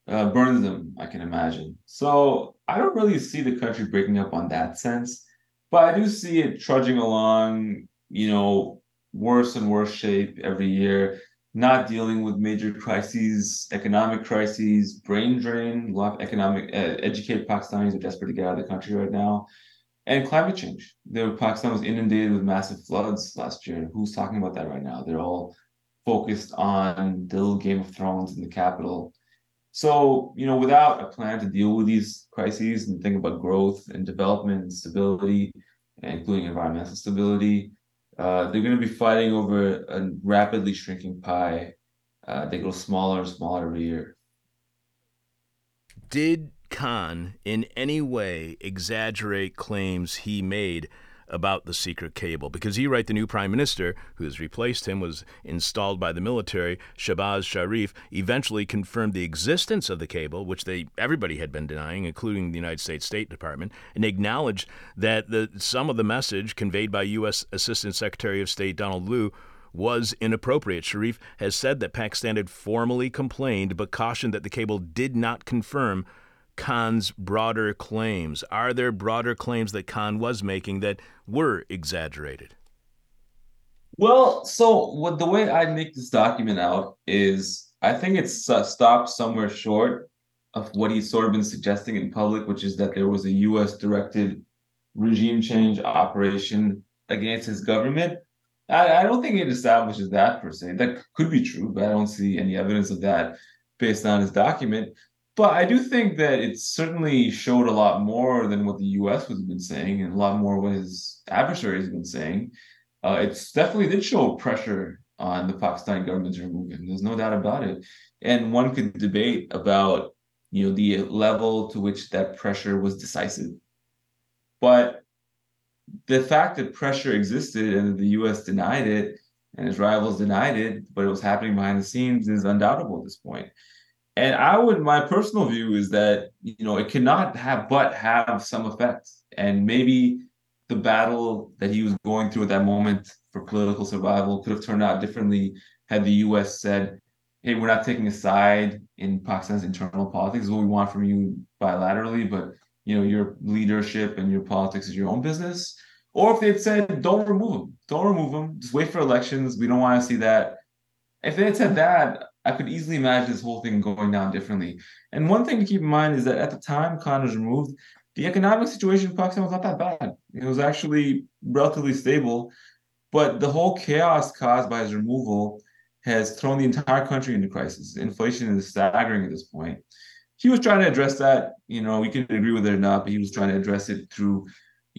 uh, burns them, I can imagine. So I don't really see the country breaking up on that sense, but I do see it trudging along, you know, worse and worse shape every year, not dealing with major crises, economic crises, brain drain, a lot of economic, uh, educated Pakistanis are desperate to get out of the country right now and climate change. The Pakistan was inundated with massive floods last year. Who's talking about that right now? They're all focused on the little Game of Thrones in the capital. So, you know, without a plan to deal with these crises and think about growth and development and stability, including environmental stability, uh, they're going to be fighting over a rapidly shrinking pie. Uh, they grow smaller and smaller every year. Did Khan in any way exaggerate claims he made about the secret cable because he right the new prime minister who has replaced him was installed by the military Shehbaz Sharif eventually confirmed the existence of the cable which they everybody had been denying including the United States State Department and acknowledged that the some of the message conveyed by US Assistant Secretary of State Donald Lu was inappropriate. Sharif has said that Pakistan had formally complained but cautioned that the cable did not confirm Khan's broader claims. Are there broader claims that Khan was making that were exaggerated? Well, so what the way I make this document out is I think it's uh, stopped somewhere short of what he's sort of been suggesting in public, which is that there was a U.S. directed regime change operation against his government. I, I don't think it establishes that per se. That could be true, but I don't see any evidence of that based on his document. But I do think that it certainly showed a lot more than what the U.S. has been saying, and a lot more what his adversaries have been saying. Uh, it's definitely did show pressure on the Pakistani government to remove him. There's no doubt about it. And one could debate about you know the level to which that pressure was decisive. But the fact that pressure existed and the U.S. denied it and his rivals denied it, but it was happening behind the scenes is undoubtable at this point. And I would, my personal view is that you know it cannot have but have some effect, and maybe the battle that he was going through at that moment for political survival could have turned out differently had the U.S. said, "Hey, we're not taking a side in Pakistan's internal politics. What we want from you bilaterally, but you know your leadership and your politics is your own business." Or if they had said, "Don't remove him, don't remove him, just wait for elections. We don't want to see that." If they had said that, I could easily imagine this whole thing going down differently. And one thing to keep in mind is that at the time Khan was removed, the economic situation in Pakistan was not that bad. It was actually relatively stable. But the whole chaos caused by his removal has thrown the entire country into crisis. Inflation is staggering at this point. He was trying to address that. You know, we can agree with it or not, but he was trying to address it through,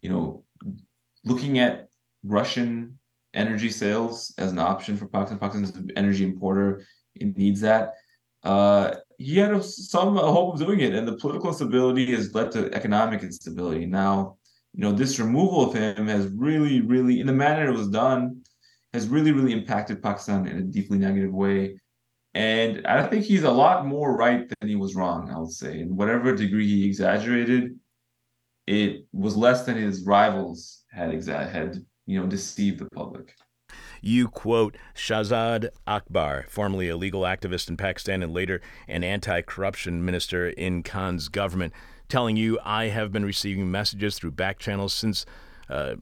you know, looking at Russian energy sales as an option for Pakistan. Pakistan is an energy importer it needs that. Uh, he had some hope of doing it, and the political instability has led to economic instability. Now, you know, this removal of him has really, really, in the manner it was done, has really, really impacted Pakistan in a deeply negative way. And I think he's a lot more right than he was wrong, I would say. In whatever degree he exaggerated, it was less than his rivals had exa- had, you know, deceived the public. You quote Shahzad Akbar, formerly a legal activist in Pakistan and later an anti corruption minister in Khan's government, telling you, I have been receiving messages through back channels since. Uh,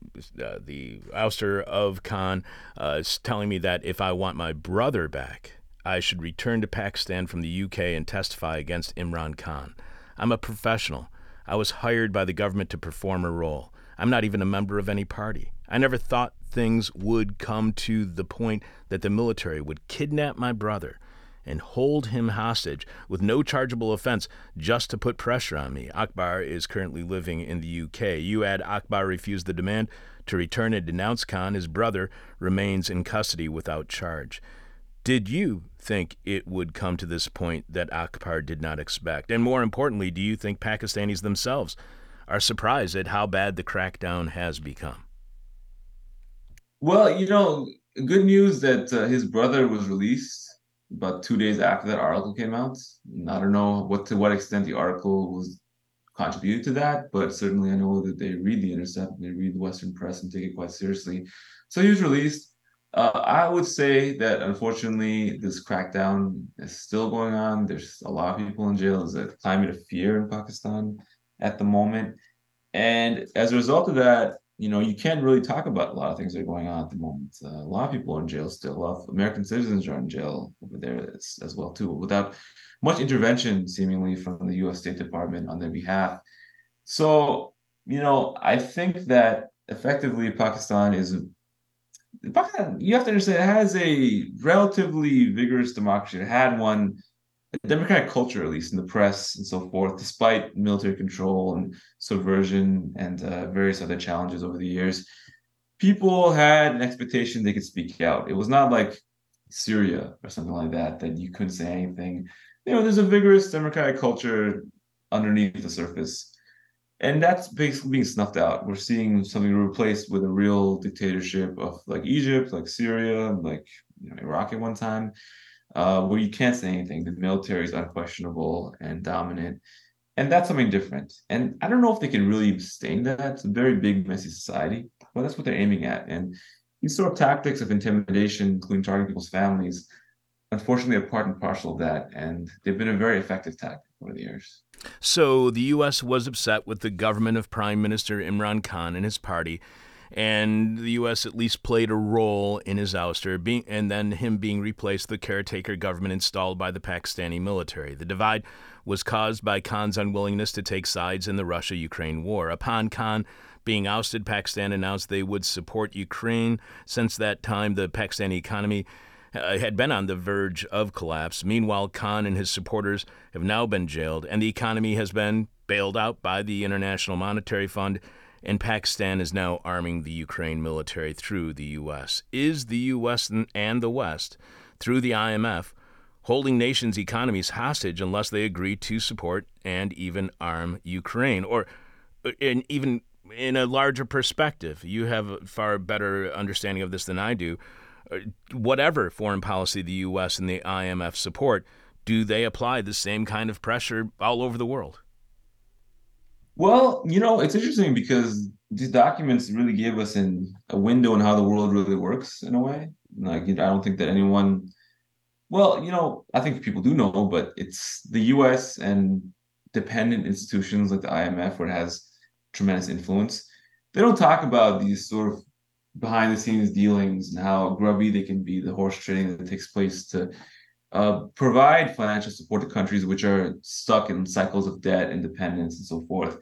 uh, the ouster of Khan uh, telling me that if I want my brother back, I should return to Pakistan from the UK and testify against Imran Khan. I'm a professional. I was hired by the government to perform a role. I'm not even a member of any party. I never thought things would come to the point that the military would kidnap my brother and hold him hostage with no chargeable offense just to put pressure on me. Akbar is currently living in the UK. You add Akbar refused the demand to return and denounce Khan. His brother remains in custody without charge. Did you think it would come to this point that Akbar did not expect? And more importantly, do you think Pakistanis themselves are surprised at how bad the crackdown has become? Well, you know, good news that uh, his brother was released about two days after that article came out. I don't know what to what extent the article was contributed to that, but certainly I know that they read the Intercept and they read the Western press and take it quite seriously. So he was released. Uh, I would say that unfortunately this crackdown is still going on. There's a lot of people in jail. There's a climate of fear in Pakistan at the moment. And as a result of that, you know, you can't really talk about a lot of things that are going on at the moment. Uh, a lot of people are in jail still. A lot of American citizens are in jail over there as, as well too, without much intervention seemingly from the U.S. State Department on their behalf. So, you know, I think that effectively Pakistan is Pakistan. You have to understand it has a relatively vigorous democracy. It had one democratic culture, at least in the press and so forth, despite military control and subversion and uh, various other challenges over the years, people had an expectation they could speak out. It was not like Syria or something like that, that you couldn't say anything. You know, there's a vigorous democratic culture underneath the surface. And that's basically being snuffed out. We're seeing something replaced with a real dictatorship of like Egypt, like Syria, like you know, Iraq at one time uh, where you can't say anything. The military is unquestionable and dominant. And that's something different. And I don't know if they can really sustain that. It's a very big, messy society, but that's what they're aiming at. And these sort of tactics of intimidation, including targeting people's families, unfortunately are part and parcel of that, and they've been a very effective tactic over the years. So the U.S. was upset with the government of Prime Minister Imran Khan and his party, and the U.S. at least played a role in his ouster, being, and then him being replaced the caretaker government installed by the Pakistani military. The divide was caused by Khan's unwillingness to take sides in the Russia-Ukraine war. Upon Khan being ousted, Pakistan announced they would support Ukraine. Since that time, the Pakistani economy uh, had been on the verge of collapse. Meanwhile, Khan and his supporters have now been jailed, and the economy has been bailed out by the International Monetary Fund, and Pakistan is now arming the Ukraine military through the U.S. Is the U.S. and the West, through the IMF, holding nations' economies hostage unless they agree to support and even arm Ukraine? Or in, even in a larger perspective, you have a far better understanding of this than I do uh, whatever foreign policy the U.S. and the IMF support, do they apply the same kind of pressure all over the world? Well, you know, it's interesting because these documents really give us an, a window on how the world really works in a way. Like, I don't think that anyone, well, you know, I think people do know, but it's the U.S. and dependent institutions like the IMF, where it has tremendous influence. They don't talk about these sort of behind the scenes dealings and how grubby they can be, the horse trading that takes place to uh, provide financial support to countries which are stuck in cycles of debt, independence, and so forth.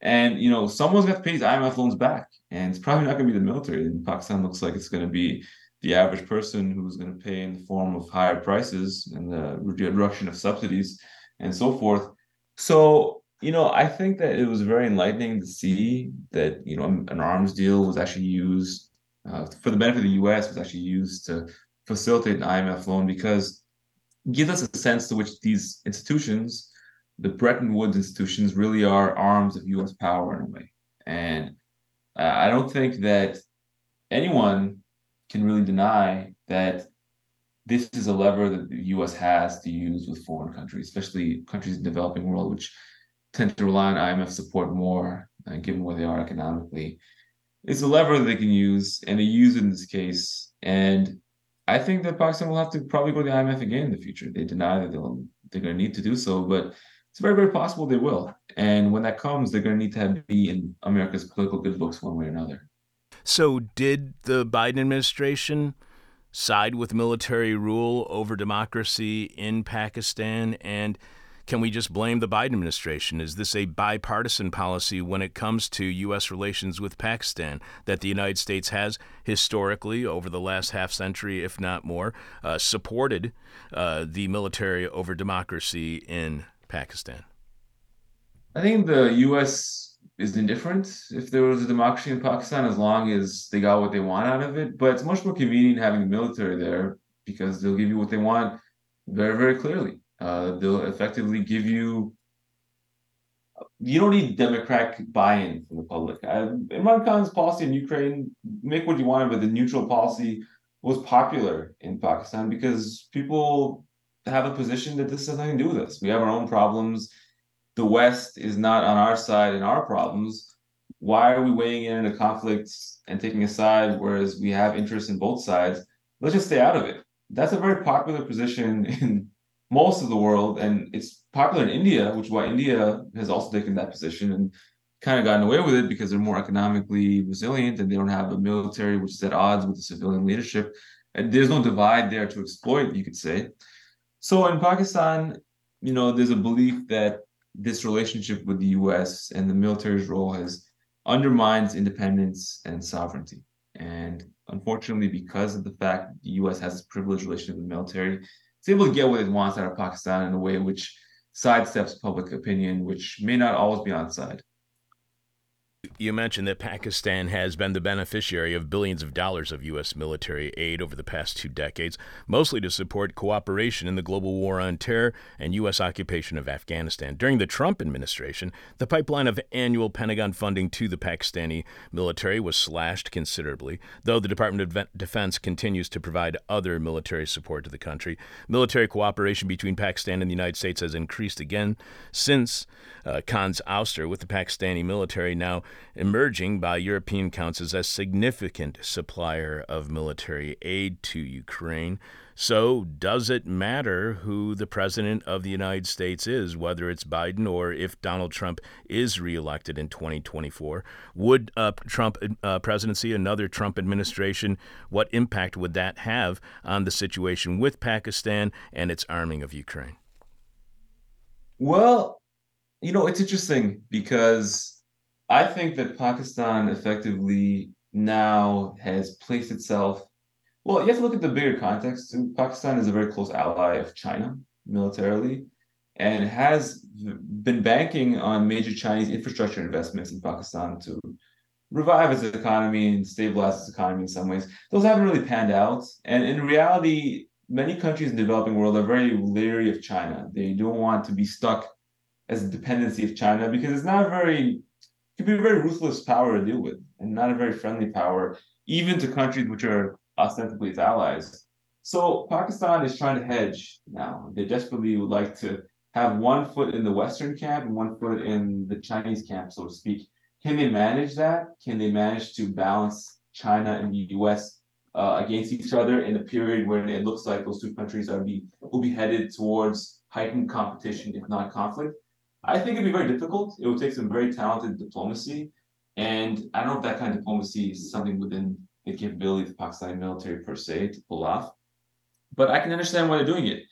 And you know, someone's got to pay these IMF loans back, and it's probably not going to be the military. In Pakistan looks like it's going to be the average person who's going to pay in the form of higher prices and the reduction of subsidies and so forth. So you know, I think that it was very enlightening to see that you know an arms deal was actually used uh, for the benefit of the U.S. was actually used to facilitate an IMF loan because it gives us a sense to which these institutions, the Bretton Woods institutions, really are arms of U.S. power in a way. And uh, I don't think that anyone can really deny that this is a lever that the U.S. has to use with foreign countries, especially countries in the developing world, which tend to rely on IMF support more, uh, given where they are economically. It's a lever that they can use, and they use it in this case. And I think that Pakistan will have to probably go to the IMF again in the future. They deny that they'll, they're going to need to do so, but it's very, very possible they will. And when that comes, they're going to need to have, be in America's political good books one way or another. So, did the Biden administration side with military rule over democracy in Pakistan? And can we just blame the Biden administration? Is this a bipartisan policy when it comes to U.S. relations with Pakistan that the United States has historically, over the last half century, if not more, uh, supported uh, the military over democracy in Pakistan? I think the U.S. is indifferent if there was a democracy in Pakistan as long as they got what they want out of it. But it's much more convenient having the military there because they'll give you what they want very, very clearly. Uh, they'll effectively give you you don't need democratic buy-in from the public. Uh, Imran Khan's policy in Ukraine, make what you want, but the neutral policy was popular in Pakistan because people have a position that this has nothing to do with us. We have our own problems. The West is not on our side in our problems. Why are we weighing in a conflict and taking a side, whereas we have interests in both sides? Let's just stay out of it. That's a very popular position in most of the world, and it's popular in India, which is why India has also taken that position and kind of gotten away with it because they're more economically resilient and they don't have a military which is at odds with the civilian leadership. And there's no divide there to exploit, you could say. So in Pakistan, you know, there's a belief that this relationship with the US and the military's role has undermined independence and sovereignty. And unfortunately, because of the fact the US has this privileged relationship with the military, able to get what it wants out of Pakistan in a way which sidesteps public opinion, which may not always be on side. You mentioned that Pakistan has been the beneficiary of billions of dollars of U.S. military aid over the past two decades, mostly to support cooperation in the global war on terror and U.S. occupation of Afghanistan. During the Trump administration, the pipeline of annual Pentagon funding to the Pakistani military was slashed considerably, though the Department of Defense continues to provide other military support to the country. Military cooperation between Pakistan and the United States has increased again since uh, Khan's ouster, with the Pakistani military now emerging by European counts as a significant supplier of military aid to Ukraine. So, does it matter who the president of the United States is, whether it's Biden or if Donald Trump is reelected in 2024? Would a Trump uh, presidency, another Trump administration, what impact would that have on the situation with Pakistan and its arming of Ukraine? Well, you know, it's interesting because I think that Pakistan effectively now has placed itself well, you have to look at the bigger context. Pakistan is a very close ally of China militarily and has been banking on major Chinese infrastructure investments in Pakistan to revive its economy and stabilize its economy in some ways. Those haven't really panned out. And in reality, many countries in the developing world are very leery of China. They don't want to be stuck as a dependency of China because it's not very, can be a very ruthless power to deal with and not a very friendly power, even to countries which are ostensibly its allies. So Pakistan is trying to hedge now. They desperately would like to have one foot in the Western camp and one foot in the Chinese camp, so to speak. Can they manage that? Can they manage to balance China and the US uh, against each other in a period when it looks like those two countries are be will be headed towards heightened competition, if not conflict? I think it'd be very difficult. It would take some very talented diplomacy. And I don't know if that kind of diplomacy is something within the capability of the Pakistani military per se to pull off. But I can understand why they're doing it.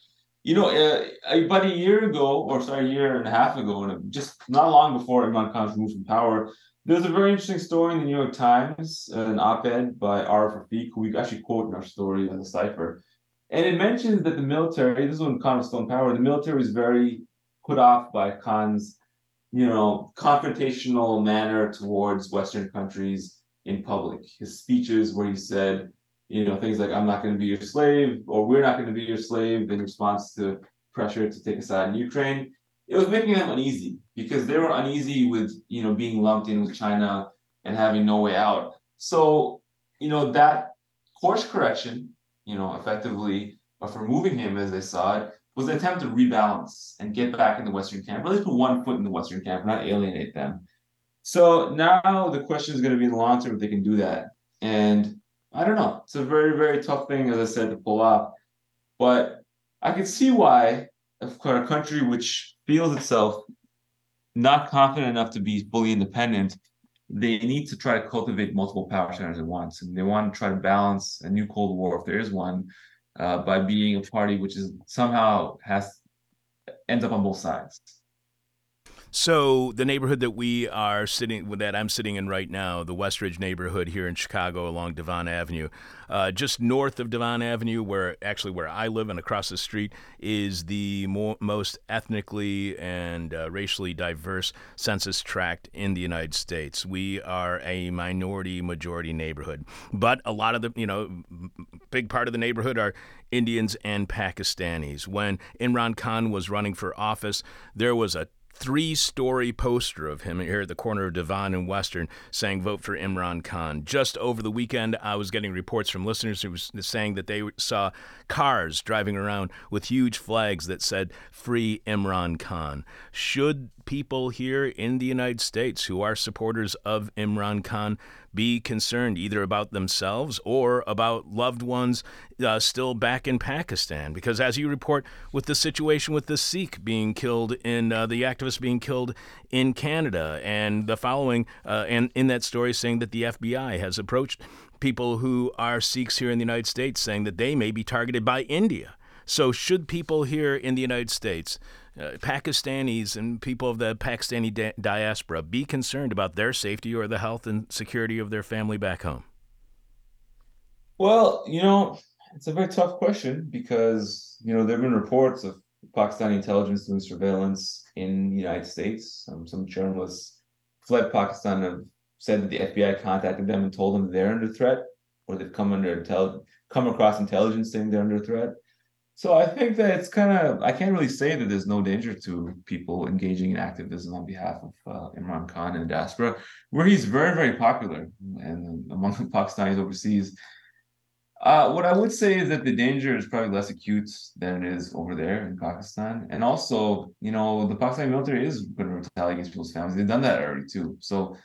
You know, uh, about a year ago, or sorry, a year and a half ago, and just not long before Imran Khan's move from power, there's a very interesting story in the New York Times, uh, an op-ed by Arif Rafiq, who we actually quote in our story as a cipher. And it mentions that the military, this is when Khan was still in power, the military was very put off by Khan's, you know, confrontational manner towards Western countries in public. His speeches where he said, you know, things like "I'm not going to be your slave" or "We're not going to be your slave" in response to pressure to take a side in Ukraine. It was making them uneasy because they were uneasy with you know being lumped in with China and having no way out. So you know that course correction, you know, effectively of removing him as they saw it was an attempt to rebalance and get back in the Western camp, or at least put one foot in the Western camp, not alienate them. So now the question is going to be in the long term if they can do that. And I don't know. It's a very, very tough thing, as I said, to pull off. But I can see why of course, a country which feels itself not confident enough to be fully independent, they need to try to cultivate multiple power centers at once. And they want to try to balance a new Cold War, if there is one, uh, by being a party which is somehow has ends up on both sides. So the neighborhood that we are sitting that I'm sitting in right now, the Westridge neighborhood here in Chicago along Devon Avenue, uh, just north of Devon Avenue, where actually where I live and across the street is the mo- most ethnically and uh, racially diverse census tract in the United States. We are a minority majority neighborhood, but a lot of the you know big part of the neighborhood are Indians and Pakistanis. When Imran Khan was running for office, there was a three story poster of him here at the corner of Devon and Western saying, Vote for Imran Khan. Just over the weekend, I was getting reports from listeners who was saying that they saw cars driving around with huge flags that said, Free Imran Khan. Should people here in the United States who are supporters of Imran Khan be concerned either about themselves or about loved ones uh, still back in Pakistan. Because as you report with the situation with the Sikh being killed in uh, the activist being killed in Canada, and the following, uh, and in that story saying that the FBI has approached people who are Sikhs here in the United States saying that they may be targeted by India. So, should people here in the United States uh, Pakistanis and people of the Pakistani di- diaspora be concerned about their safety or the health and security of their family back home? Well, you know, it's a very tough question because, you know, there have been reports of Pakistani intelligence doing surveillance in the United States. Um, some journalists fled Pakistan have said that the FBI contacted them and told them they're under threat or they've come under intel- come across intelligence saying they're under threat. So I think that it's kind of I can't really say that there's no danger to people engaging in activism on behalf of uh, Imran Khan and diaspora, where he's very very popular and among the Pakistanis overseas. Uh, what I would say is that the danger is probably less acute than it is over there in Pakistan, and also you know the Pakistani military is going to retaliate against people's families. They've done that already too. So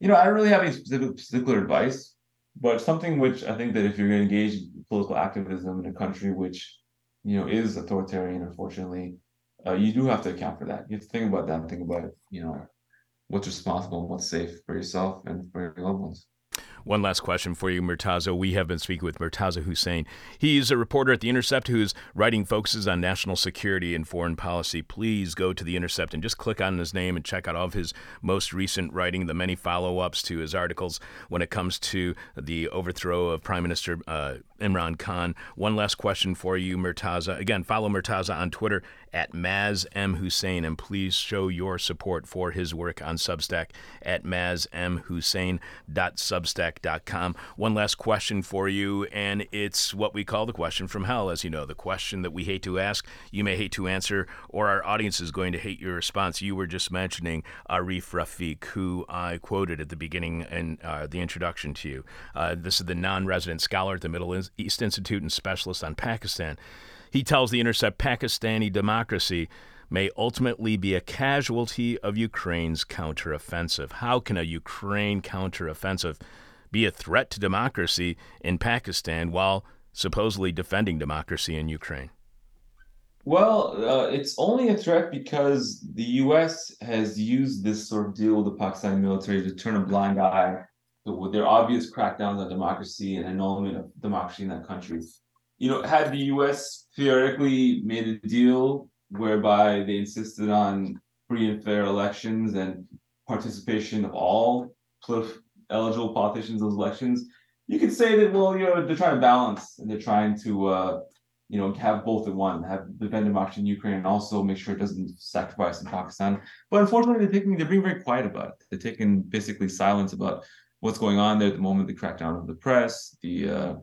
you know, I don't really have any specific particular advice, but something which I think that if you're going to engage in political activism in a country which, you know, is authoritarian, unfortunately, uh, you do have to account for that. You have to think about that and think about, you know, what's responsible and what's safe for yourself and for your loved ones. One last question for you, Murtaza. We have been speaking with Murtaza Hussain. He's a reporter at The Intercept whose writing focuses on national security and foreign policy. Please go to The Intercept and just click on his name and check out all of his most recent writing, the many follow ups to his articles when it comes to the overthrow of Prime Minister uh, Imran Khan. One last question for you, Murtaza. Again, follow Murtaza on Twitter at Maz M. Hussain, and please show your support for his work on Substack at mazmhussain.substack.com. One last question for you, and it's what we call the question from hell, as you know, the question that we hate to ask, you may hate to answer, or our audience is going to hate your response. You were just mentioning Arif Rafiq, who I quoted at the beginning and uh, the introduction to you. Uh, this is the non resident scholar at the Middle East Institute and specialist on Pakistan. He tells The Intercept Pakistani democracy may ultimately be a casualty of Ukraine's counteroffensive. How can a Ukraine counteroffensive be a threat to democracy in Pakistan while supposedly defending democracy in Ukraine? Well, uh, it's only a threat because the U.S. has used this sort of deal with the Pakistani military to turn a blind eye to their obvious crackdowns on democracy and annulment of democracy in that country you know, had the U.S. theoretically made a deal whereby they insisted on free and fair elections and participation of all eligible politicians in those elections, you could say that well, you know, they're trying to balance and they're trying to, uh, you know, have both in one, have defend democracy in Ukraine and also make sure it doesn't sacrifice in Pakistan. But unfortunately, they're taking they're being very quiet about it. They're taking basically silence about what's going on there at the moment. The crackdown of the press, the uh,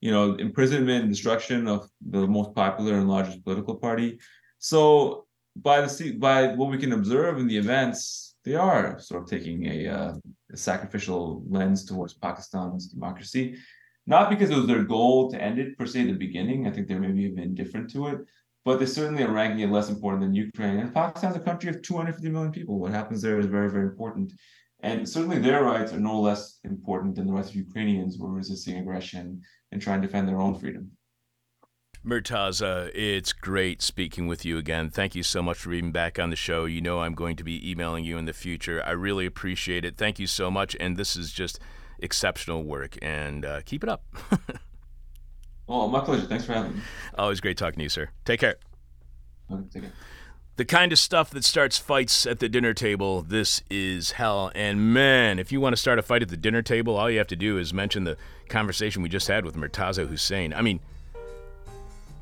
you know, imprisonment and destruction of the most popular and largest political party. So by the by what we can observe in the events, they are sort of taking a, uh, a sacrificial lens towards Pakistan's democracy, not because it was their goal to end it per se at the beginning. I think they're maybe even indifferent to it, but they certainly are ranking it less important than Ukraine. And Pakistan's a country of 250 million people. What happens there is very, very important. And certainly their rights are no less important than the rights of Ukrainians who are resisting aggression and trying to defend their own freedom. Murtaza, it's great speaking with you again. Thank you so much for being back on the show. You know I'm going to be emailing you in the future. I really appreciate it. Thank you so much. And this is just exceptional work. And uh, keep it up. oh, my pleasure. Thanks for having me. Always great talking to you, sir. Take care. Okay, take care the kind of stuff that starts fights at the dinner table, this is hell. And man, if you want to start a fight at the dinner table, all you have to do is mention the conversation we just had with Murtaza Hussain. I mean,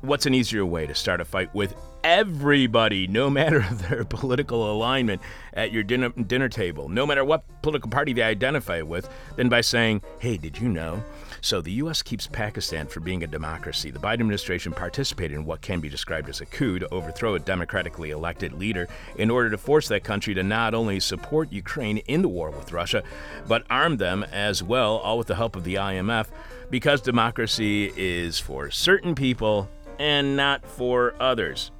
what's an easier way to start a fight with everybody, no matter their political alignment, at your dinner, dinner table, no matter what political party they identify with, than by saying, hey, did you know? So the U.S. keeps Pakistan from being a democracy. The Biden administration participated in what can be described as a coup to overthrow a democratically elected leader in order to force that country to not only support Ukraine in the war with Russia, but arm them as well, all with the help of the IMF, because democracy is for certain people and not for others.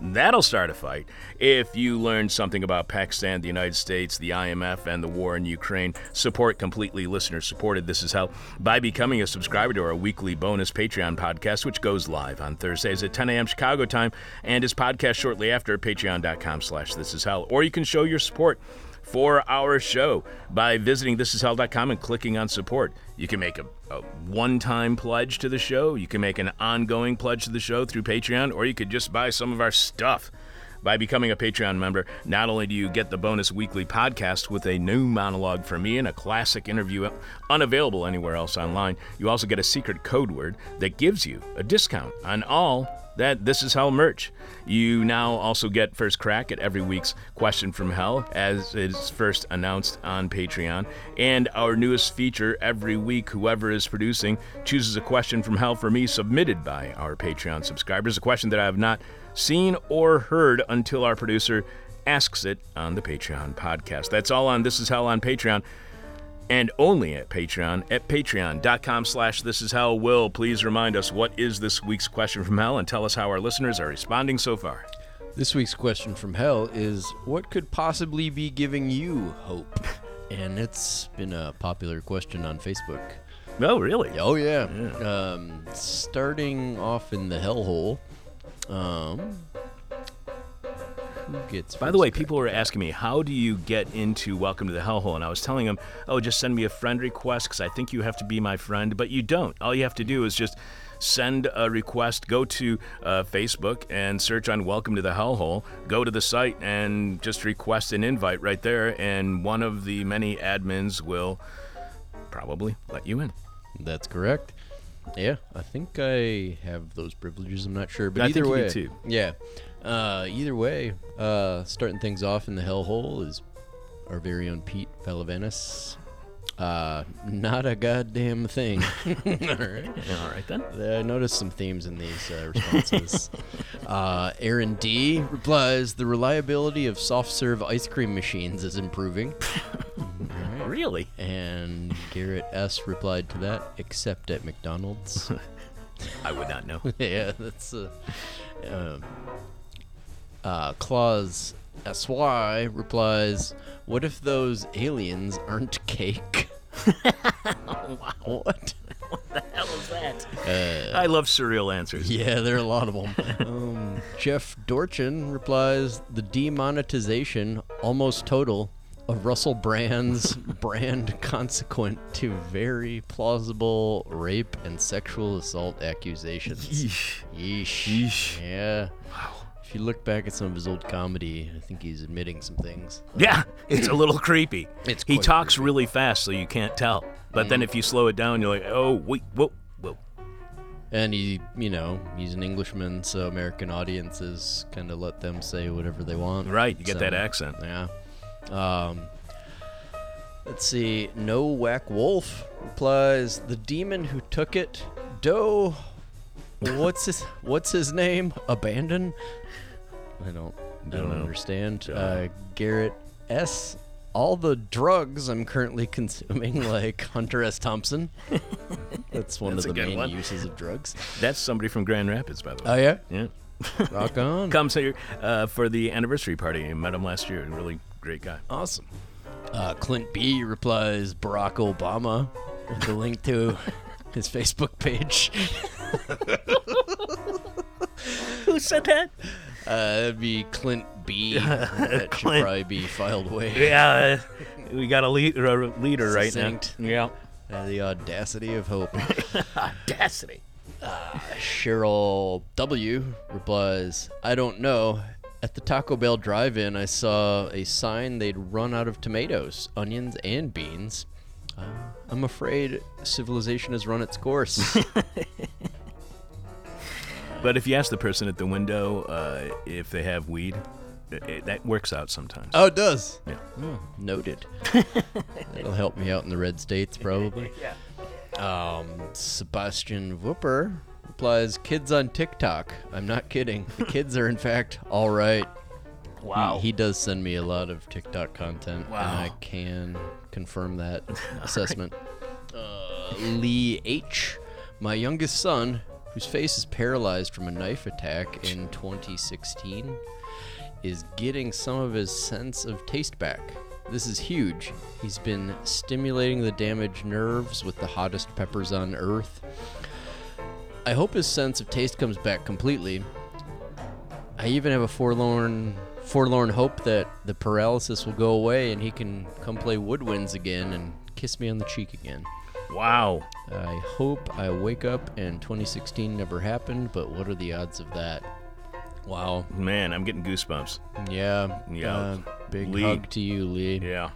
That'll start a fight. If you learned something about Pakistan, the United States, the IMF, and the war in Ukraine, support completely listener supported This Is Hell by becoming a subscriber to our weekly bonus Patreon podcast, which goes live on Thursdays at 10 a.m. Chicago time and is podcast shortly after patreon.com slash this is hell. Or you can show your support for our show by visiting thisishell.com and clicking on support. You can make a, a one time pledge to the show, you can make an ongoing pledge to the show through Patreon, or you could just buy some of our stuff. By becoming a Patreon member, not only do you get the bonus weekly podcast with a new monologue from me and a classic interview unavailable anywhere else online, you also get a secret code word that gives you a discount on all that This Is Hell merch. You now also get first crack at every week's Question from Hell as it's first announced on Patreon. And our newest feature every week, whoever is producing chooses a question from hell for me submitted by our Patreon subscribers, a question that I have not seen or heard until our producer asks it on the Patreon podcast. That's all on This Is Hell on Patreon and only at Patreon at patreon.com slash this is hell. Will, please remind us what is this week's question from hell and tell us how our listeners are responding so far. This week's question from hell is what could possibly be giving you hope? And it's been a popular question on Facebook. Oh, really? Oh yeah. Um, starting off in the hellhole. Um, who gets? By the way, people were asking me, how do you get into Welcome to the Hellhole? And I was telling them, oh, just send me a friend request because I think you have to be my friend. But you don't. All you have to do is just send a request, go to uh, Facebook and search on Welcome to the Hellhole, go to the site and just request an invite right there. And one of the many admins will probably let you in. That's correct. Yeah, I think I have those privileges. I'm not sure, but I either way, yeah. Uh, either way, uh, starting things off in the hellhole is our very own Pete Valavanis. Uh, not a goddamn thing. All right. All right, then. I noticed some themes in these uh, responses. uh, Aaron D replies: The reliability of soft serve ice cream machines is improving. Really? And Garrett S replied to that, except at McDonald's. I would not know. yeah, that's uh, um, uh, Claus SY replies, "What if those aliens aren't cake?" What? What the hell is that? Uh, I love surreal answers. yeah, there are a lot of them. um, Jeff Dorchin replies, "The demonetization, almost total, of Russell Brand's brand consequent to very plausible rape and sexual assault accusations." Yeesh. Yeesh. Yeesh. Yeah. Wow. If you look back at some of his old comedy, I think he's admitting some things. Yeah, it's a little creepy. It's he talks creepy. Mm. really fast, so you can't tell. But then if you slow it down, you're like, oh wait, whoa, whoa. And he, you know, he's an Englishman, so American audiences kind of let them say whatever they want. Right, you get that accent. Yeah. Um, let's see. No Whack Wolf replies, "The demon who took it, Doe. What's his What's his name? Abandon. I don't. I don't, know. understand. Uh, Garrett S. All the drugs I'm currently consuming, like Hunter S. Thompson. That's one That's of the main one. uses of drugs. That's somebody from Grand Rapids, by the way. Oh yeah, yeah. rock on. Comes here uh, for the anniversary party. I met him last year. Really great guy. Awesome. Uh, Clint B replies Barack Obama with a link to his Facebook page. Who said that? Uh, that'd be Clint B. that should Clint. probably be filed away. Yeah, uh, we got a, lead, a leader right Succinct. now. Yeah. Uh, the audacity of hope. Audacity. Cheryl W replies, I don't know. At the Taco Bell drive in, I saw a sign they'd run out of tomatoes, onions, and beans. Uh, I'm afraid civilization has run its course. But if you ask the person at the window uh, if they have weed, it, it- that works out sometimes. oh, it does. Yeah. Oh, noted. That'll help me out in the red states, probably. Yeah. Um, Sebastian Whooper replies, "Kids on TikTok. I'm not kidding. The kids are in fact all right." Wow. He, he does send me a lot of TikTok content, Wow. and I can confirm that assessment. Uh, Lee H, my youngest son, whose face is paralyzed from a knife attack in 2016, is getting some of his sense of taste back. This is huge. He's been stimulating the damaged nerves with the hottest peppers on earth. I hope his sense of taste comes back completely. I even have a forlorn forlorn hope that the paralysis will go away and he can come play woodwinds again and kiss me on the cheek again. Wow. I hope I wake up and 2016 never happened, but what are the odds of that? Wow. Man, I'm getting goosebumps. Yeah. Yeah. uh, big Lee. hug to you, Lee. Yeah.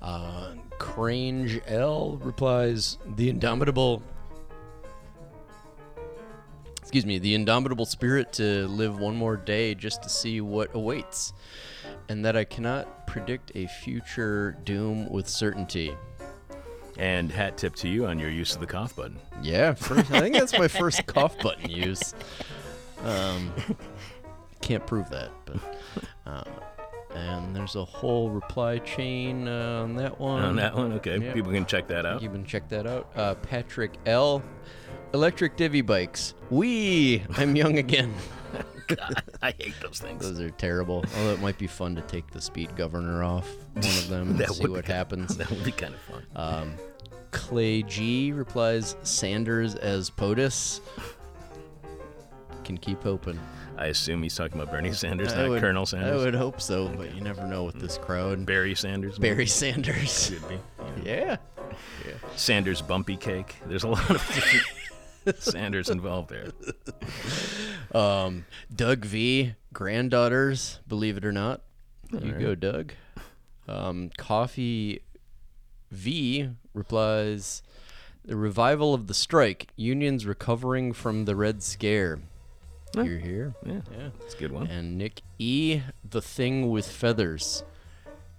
Uh, Crange L replies, "The indomitable." Excuse me, the indomitable spirit to live one more day just to see what awaits, and that I cannot predict a future doom with certainty. And hat tip to you on your use of the cough button. Yeah, first, I think that's my first cough button use. Um, can't prove that, but. Uh, and there's a whole reply chain uh, on that one. on that one, okay. People can check that out. You can check that out. Uh, Patrick L. Electric divvy bikes. Wee! I'm young again. I hate those things. Those are terrible. Although it might be fun to take the speed governor off one of them and see what happens. That would be kind of fun. Um, Clay G replies Sanders as POTUS. Can keep hoping. I assume he's talking about Bernie Sanders, I not would- Colonel Sanders. I would hope so, but you never know with this crowd. Barry Sanders. maybe? Barry Sanders. Could be. Yeah. Sanders Bumpy Cake. There's a lot of Sanders involved there. Um, Doug V, granddaughters, believe it or not. You go, Doug. Um, Coffee V replies The revival of the strike, unions recovering from the Red Scare. You're here. Yeah, Yeah. that's a good one. And Nick E, The Thing with Feathers.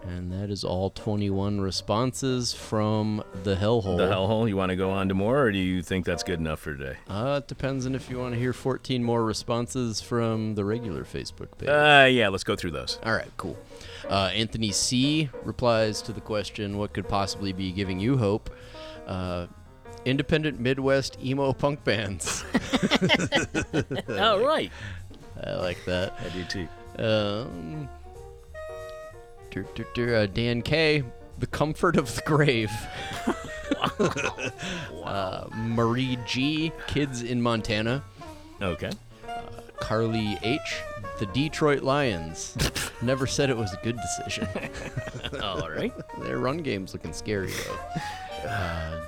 And that is all 21 responses from the Hellhole. The hellhole. You want to go on to more, or do you think that's good enough for today? Uh, it depends on if you want to hear 14 more responses from the regular Facebook page. Uh, yeah. Let's go through those. All right, cool. Uh, Anthony C replies to the question, "What could possibly be giving you hope?" Uh, independent Midwest emo punk bands. All right. I like that. I do too. Um, uh, Dan K, "The Comfort of the Grave." uh, Marie G, "Kids in Montana." Okay. Carly H, "The Detroit Lions." Never said it was a good decision. All right. Their run game's looking scary though. Uh,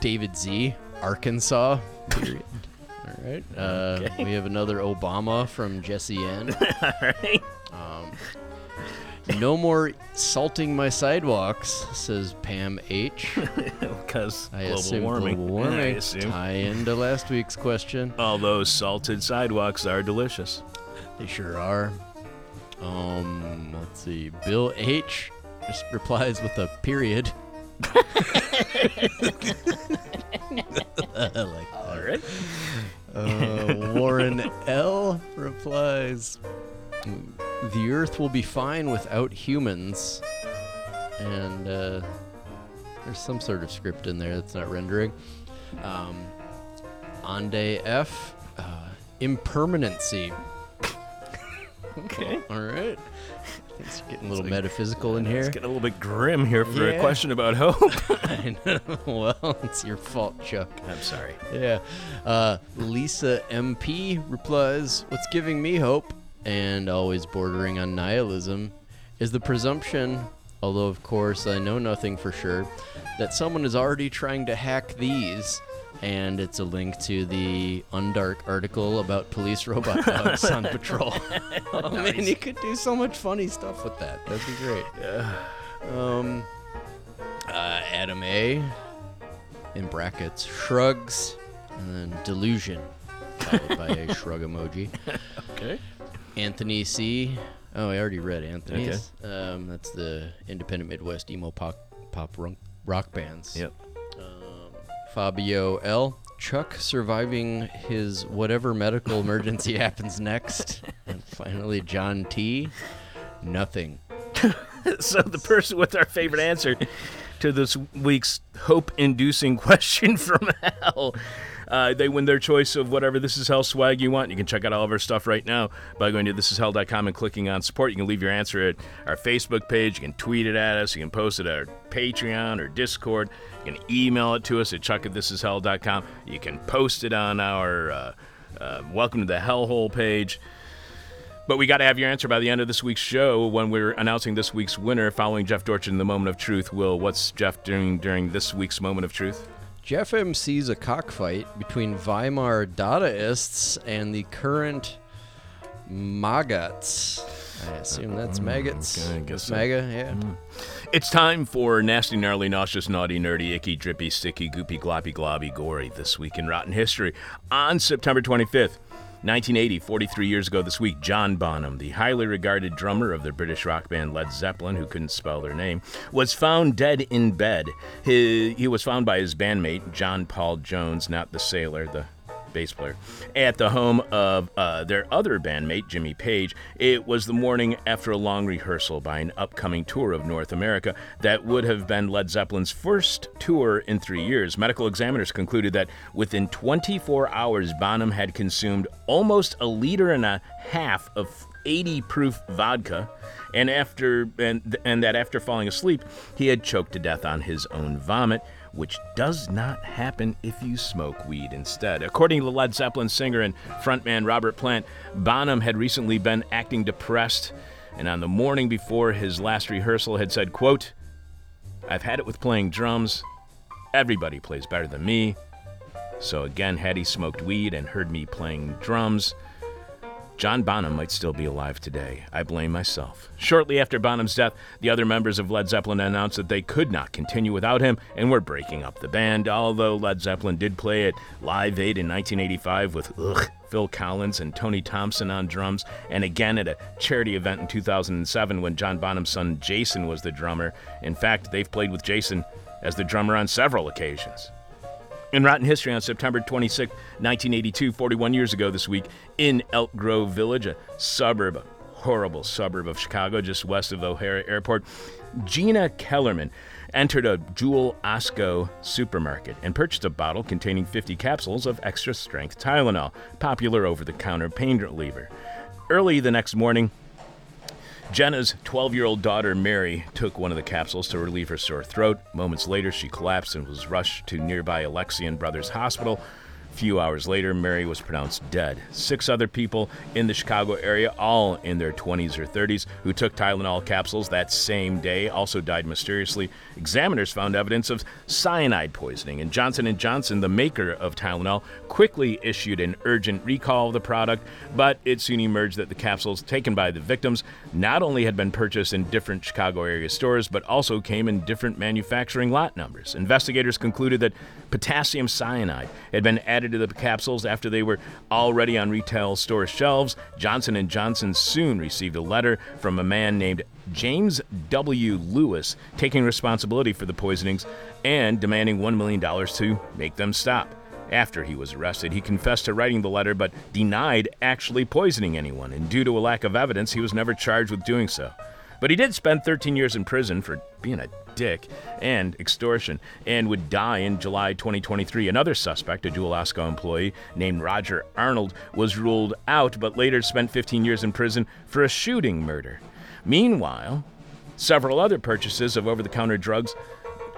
David Z, Arkansas. Period. All right. Uh, Okay. We have another Obama from Jesse N. All right. No more salting my sidewalks, says Pam H. Because I global assume warming. global I warming. assume. Tie into last week's question. All those salted sidewalks are delicious. They sure are. Um, let's see. Bill H just replies with a period. I like All right. Uh, Warren L replies, "The Earth will be fine without humans," and uh, there's some sort of script in there that's not rendering. Um, Ande F, uh, impermanency. Okay. All right, things are getting a little metaphysical in here. It's getting a little bit grim here for Yeah. a question about hope. I know. Well, it's your fault, Chuck. I'm sorry. Yeah. Uh, Lisa MP replies, What's giving me hope, and always bordering on nihilism, is the presumption, although of course I know nothing for sure, that someone is already trying to hack these. And it's a link to the Undark article about police robot dogs on patrol. oh man, you could do so much funny stuff with that. That'd be great. Um, uh, Adam A. In brackets, shrugs, and then delusion, followed by a shrug emoji. Okay. Anthony C. Oh, I already read Anthony's. Um, that's the independent Midwest emo pop pop rock, rock bands. Yep. Fabio L. Chuck surviving his whatever medical emergency happens next. And finally, John T. Nothing. So the person with our favorite answer to this week's hope-inducing question from hell. Uh, they win their choice of whatever This Is Hell swag you want. You can check out all of our stuff right now by going to thisishell.com and clicking on support. You can leave your answer at our Facebook page. You can tweet it at us. You can post it at our Patreon or Discord. You can email it to us at chuck at thisishell.com. You can post it on our uh, uh, Welcome to the Hellhole page. But we got to have your answer by the end of this week's show when we're announcing this week's winner following Jeff Dorchin in the Moment of Truth. Will, what's Jeff doing during this week's Moment of Truth? Jeff M sees a cockfight between Weimar Dadaists and the current maggots. I assume that's maggots. Mm, okay, I guess That's so. Mm. Yeah. It's time for nasty, gnarly, nauseous, naughty, nerdy, icky, drippy, sticky, goopy, gloppy, globby, gory this week in Rotten History. On September 25th, 1980, 43 years ago this week, John Bonham, the highly regarded drummer of the British rock band Led Zeppelin, who couldn't spell their name, was found dead in bed. He, he was found by his bandmate, John Paul Jones, not the sailor, the bass player, at the home of uh, their other bandmate, Jimmy Page. It was the morning after a long rehearsal by an upcoming tour of North America that would have been Led Zeppelin's first tour in three years. Medical examiners concluded that within 24 hours, Bonham had consumed almost a liter and a half of 80 proof vodka and after and, and that after falling asleep he had choked to death on his own vomit which does not happen if you smoke weed instead. According to Led Zeppelin singer and frontman Robert Plant, Bonham had recently been acting depressed and on the morning before his last rehearsal had said, quote, I've had it with playing drums. Everybody plays better than me. So again, had he smoked weed and heard me playing drums, John Bonham might still be alive today. I blame myself. Shortly after Bonham's death, the other members of Led Zeppelin announced that they could not continue without him and were breaking up the band. Although Led Zeppelin did play at Live Aid in 1985 with ugh, Phil Collins and Tony Thompson on drums, and again at a charity event in 2007 when John Bonham's son Jason was the drummer. In fact, they've played with Jason as the drummer on several occasions. In Rotten History on September 26, 1982, 41 years ago this week, in Elk Grove Village, a suburb, a horrible suburb of Chicago, just west of O'Hare Airport, Gina Kellerman entered a Jewel Osco supermarket and purchased a bottle containing 50 capsules of extra strength Tylenol, popular over the counter pain reliever. Early the next morning, Jenna's 12 year old daughter, Mary, took one of the capsules to relieve her sore throat. Moments later, she collapsed and was rushed to nearby Alexian Brothers Hospital. Few hours later, Mary was pronounced dead. Six other people in the Chicago area, all in their 20s or 30s, who took Tylenol capsules that same day, also died mysteriously. Examiners found evidence of cyanide poisoning, and Johnson & Johnson, the maker of Tylenol, quickly issued an urgent recall of the product, but it soon emerged that the capsules taken by the victims not only had been purchased in different Chicago area stores, but also came in different manufacturing lot numbers. Investigators concluded that potassium cyanide had been added to the capsules after they were already on retail store shelves. Johnson & Johnson soon received a letter from a man named James W. Lewis taking responsibility for the poisonings and demanding $1 million to make them stop. After he was arrested, he confessed to writing the letter but denied actually poisoning anyone, and due to a lack of evidence, he was never charged with doing so. But he did spend 13 years in prison for being a dick and extortion and would die in July 2023. Another suspect, a Jewel Osco employee named Roger Arnold, was ruled out but later spent 15 years in prison for a shooting murder. Meanwhile, several other purchases of over the counter drugs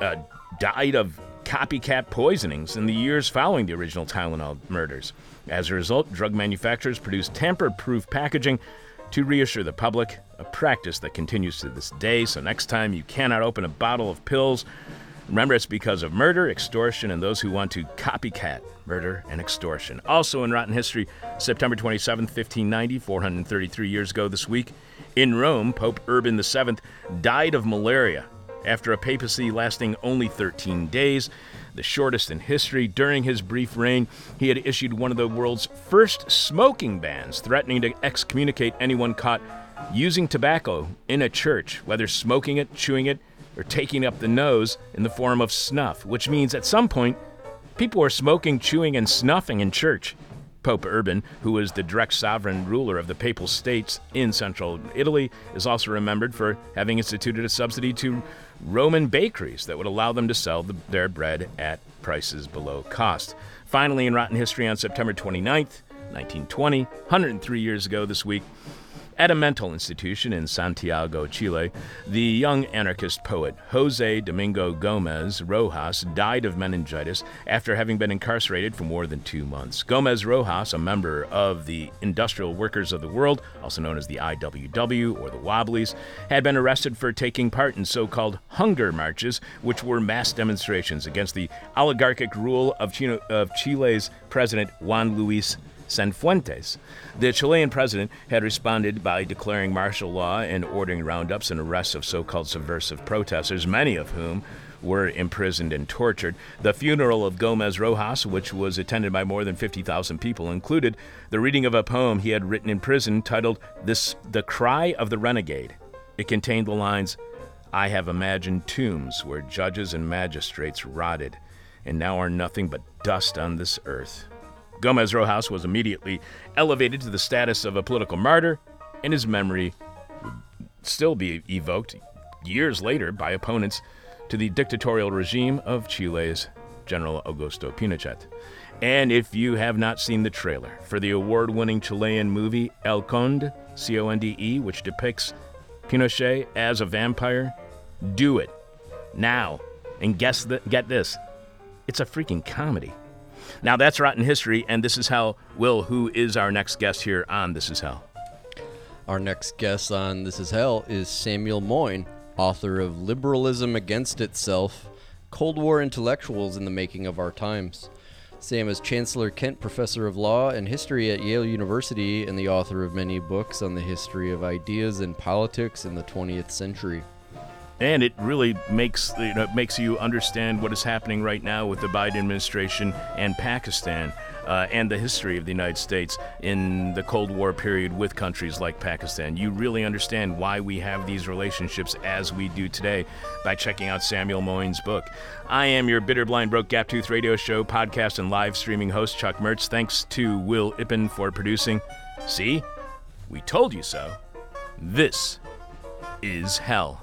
uh, died of copycat poisonings in the years following the original Tylenol murders. As a result, drug manufacturers produced tamper proof packaging to reassure the public, a practice that continues to this day. So, next time you cannot open a bottle of pills, remember it's because of murder, extortion, and those who want to copycat murder and extortion. Also in Rotten History, September 27, 1590, 433 years ago this week, in Rome, Pope Urban VII died of malaria after a papacy lasting only 13 days, the shortest in history. During his brief reign, he had issued one of the world's first smoking bans, threatening to excommunicate anyone caught using tobacco in a church, whether smoking it, chewing it, or taking up the nose in the form of snuff, which means at some point, people were smoking, chewing, and snuffing in church. Pope Urban, who was the direct sovereign ruler of the Papal States in central Italy, is also remembered for having instituted a subsidy to Roman bakeries that would allow them to sell the, their bread at prices below cost. Finally, in Rotten History on September 29th, 1920, 103 years ago this week, at a mental institution in Santiago, Chile, the young anarchist poet Jose Domingo Gomez Rojas died of meningitis after having been incarcerated for more than two months. Gomez Rojas, a member of the Industrial Workers of the World, also known as the IWW or the Wobblies, had been arrested for taking part in so called hunger marches, which were mass demonstrations against the oligarchic rule of, Chino- of Chile's president Juan Luis Sanfuentes. The Chilean president had responded by declaring martial law and ordering roundups and arrests of so called subversive protesters, many of whom were imprisoned and tortured. The funeral of Gomez Rojas, which was attended by more than 50,000 people, included the reading of a poem he had written in prison titled this, The Cry of the Renegade. It contained the lines, I have imagined tombs where judges and magistrates rotted, and now are nothing but dust on this earth. Gomez Rojas was immediately elevated to the status of a political martyr, and his memory would still be evoked years later by opponents to the dictatorial regime of Chile's General Augusto Pinochet. And if you have not seen the trailer for the award winning Chilean movie El Conde, C O N D E, which depicts Pinochet as a vampire, do it now. And guess th- get this it's a freaking comedy. Now that's Rotten History, and this is how Will, who is our next guest here on This Is Hell. Our next guest on This Is Hell is Samuel Moyn, author of Liberalism Against Itself Cold War Intellectuals in the Making of Our Times. Sam is Chancellor Kent Professor of Law and History at Yale University and the author of many books on the history of ideas and politics in the 20th century. And it really makes you know, makes you understand what is happening right now with the Biden administration and Pakistan, uh, and the history of the United States in the Cold War period with countries like Pakistan. You really understand why we have these relationships as we do today by checking out Samuel Moyn's book. I am your bitter, blind, broke, gap tooth radio show podcast and live streaming host Chuck Mertz. Thanks to Will Ippen for producing. See, we told you so. This is hell.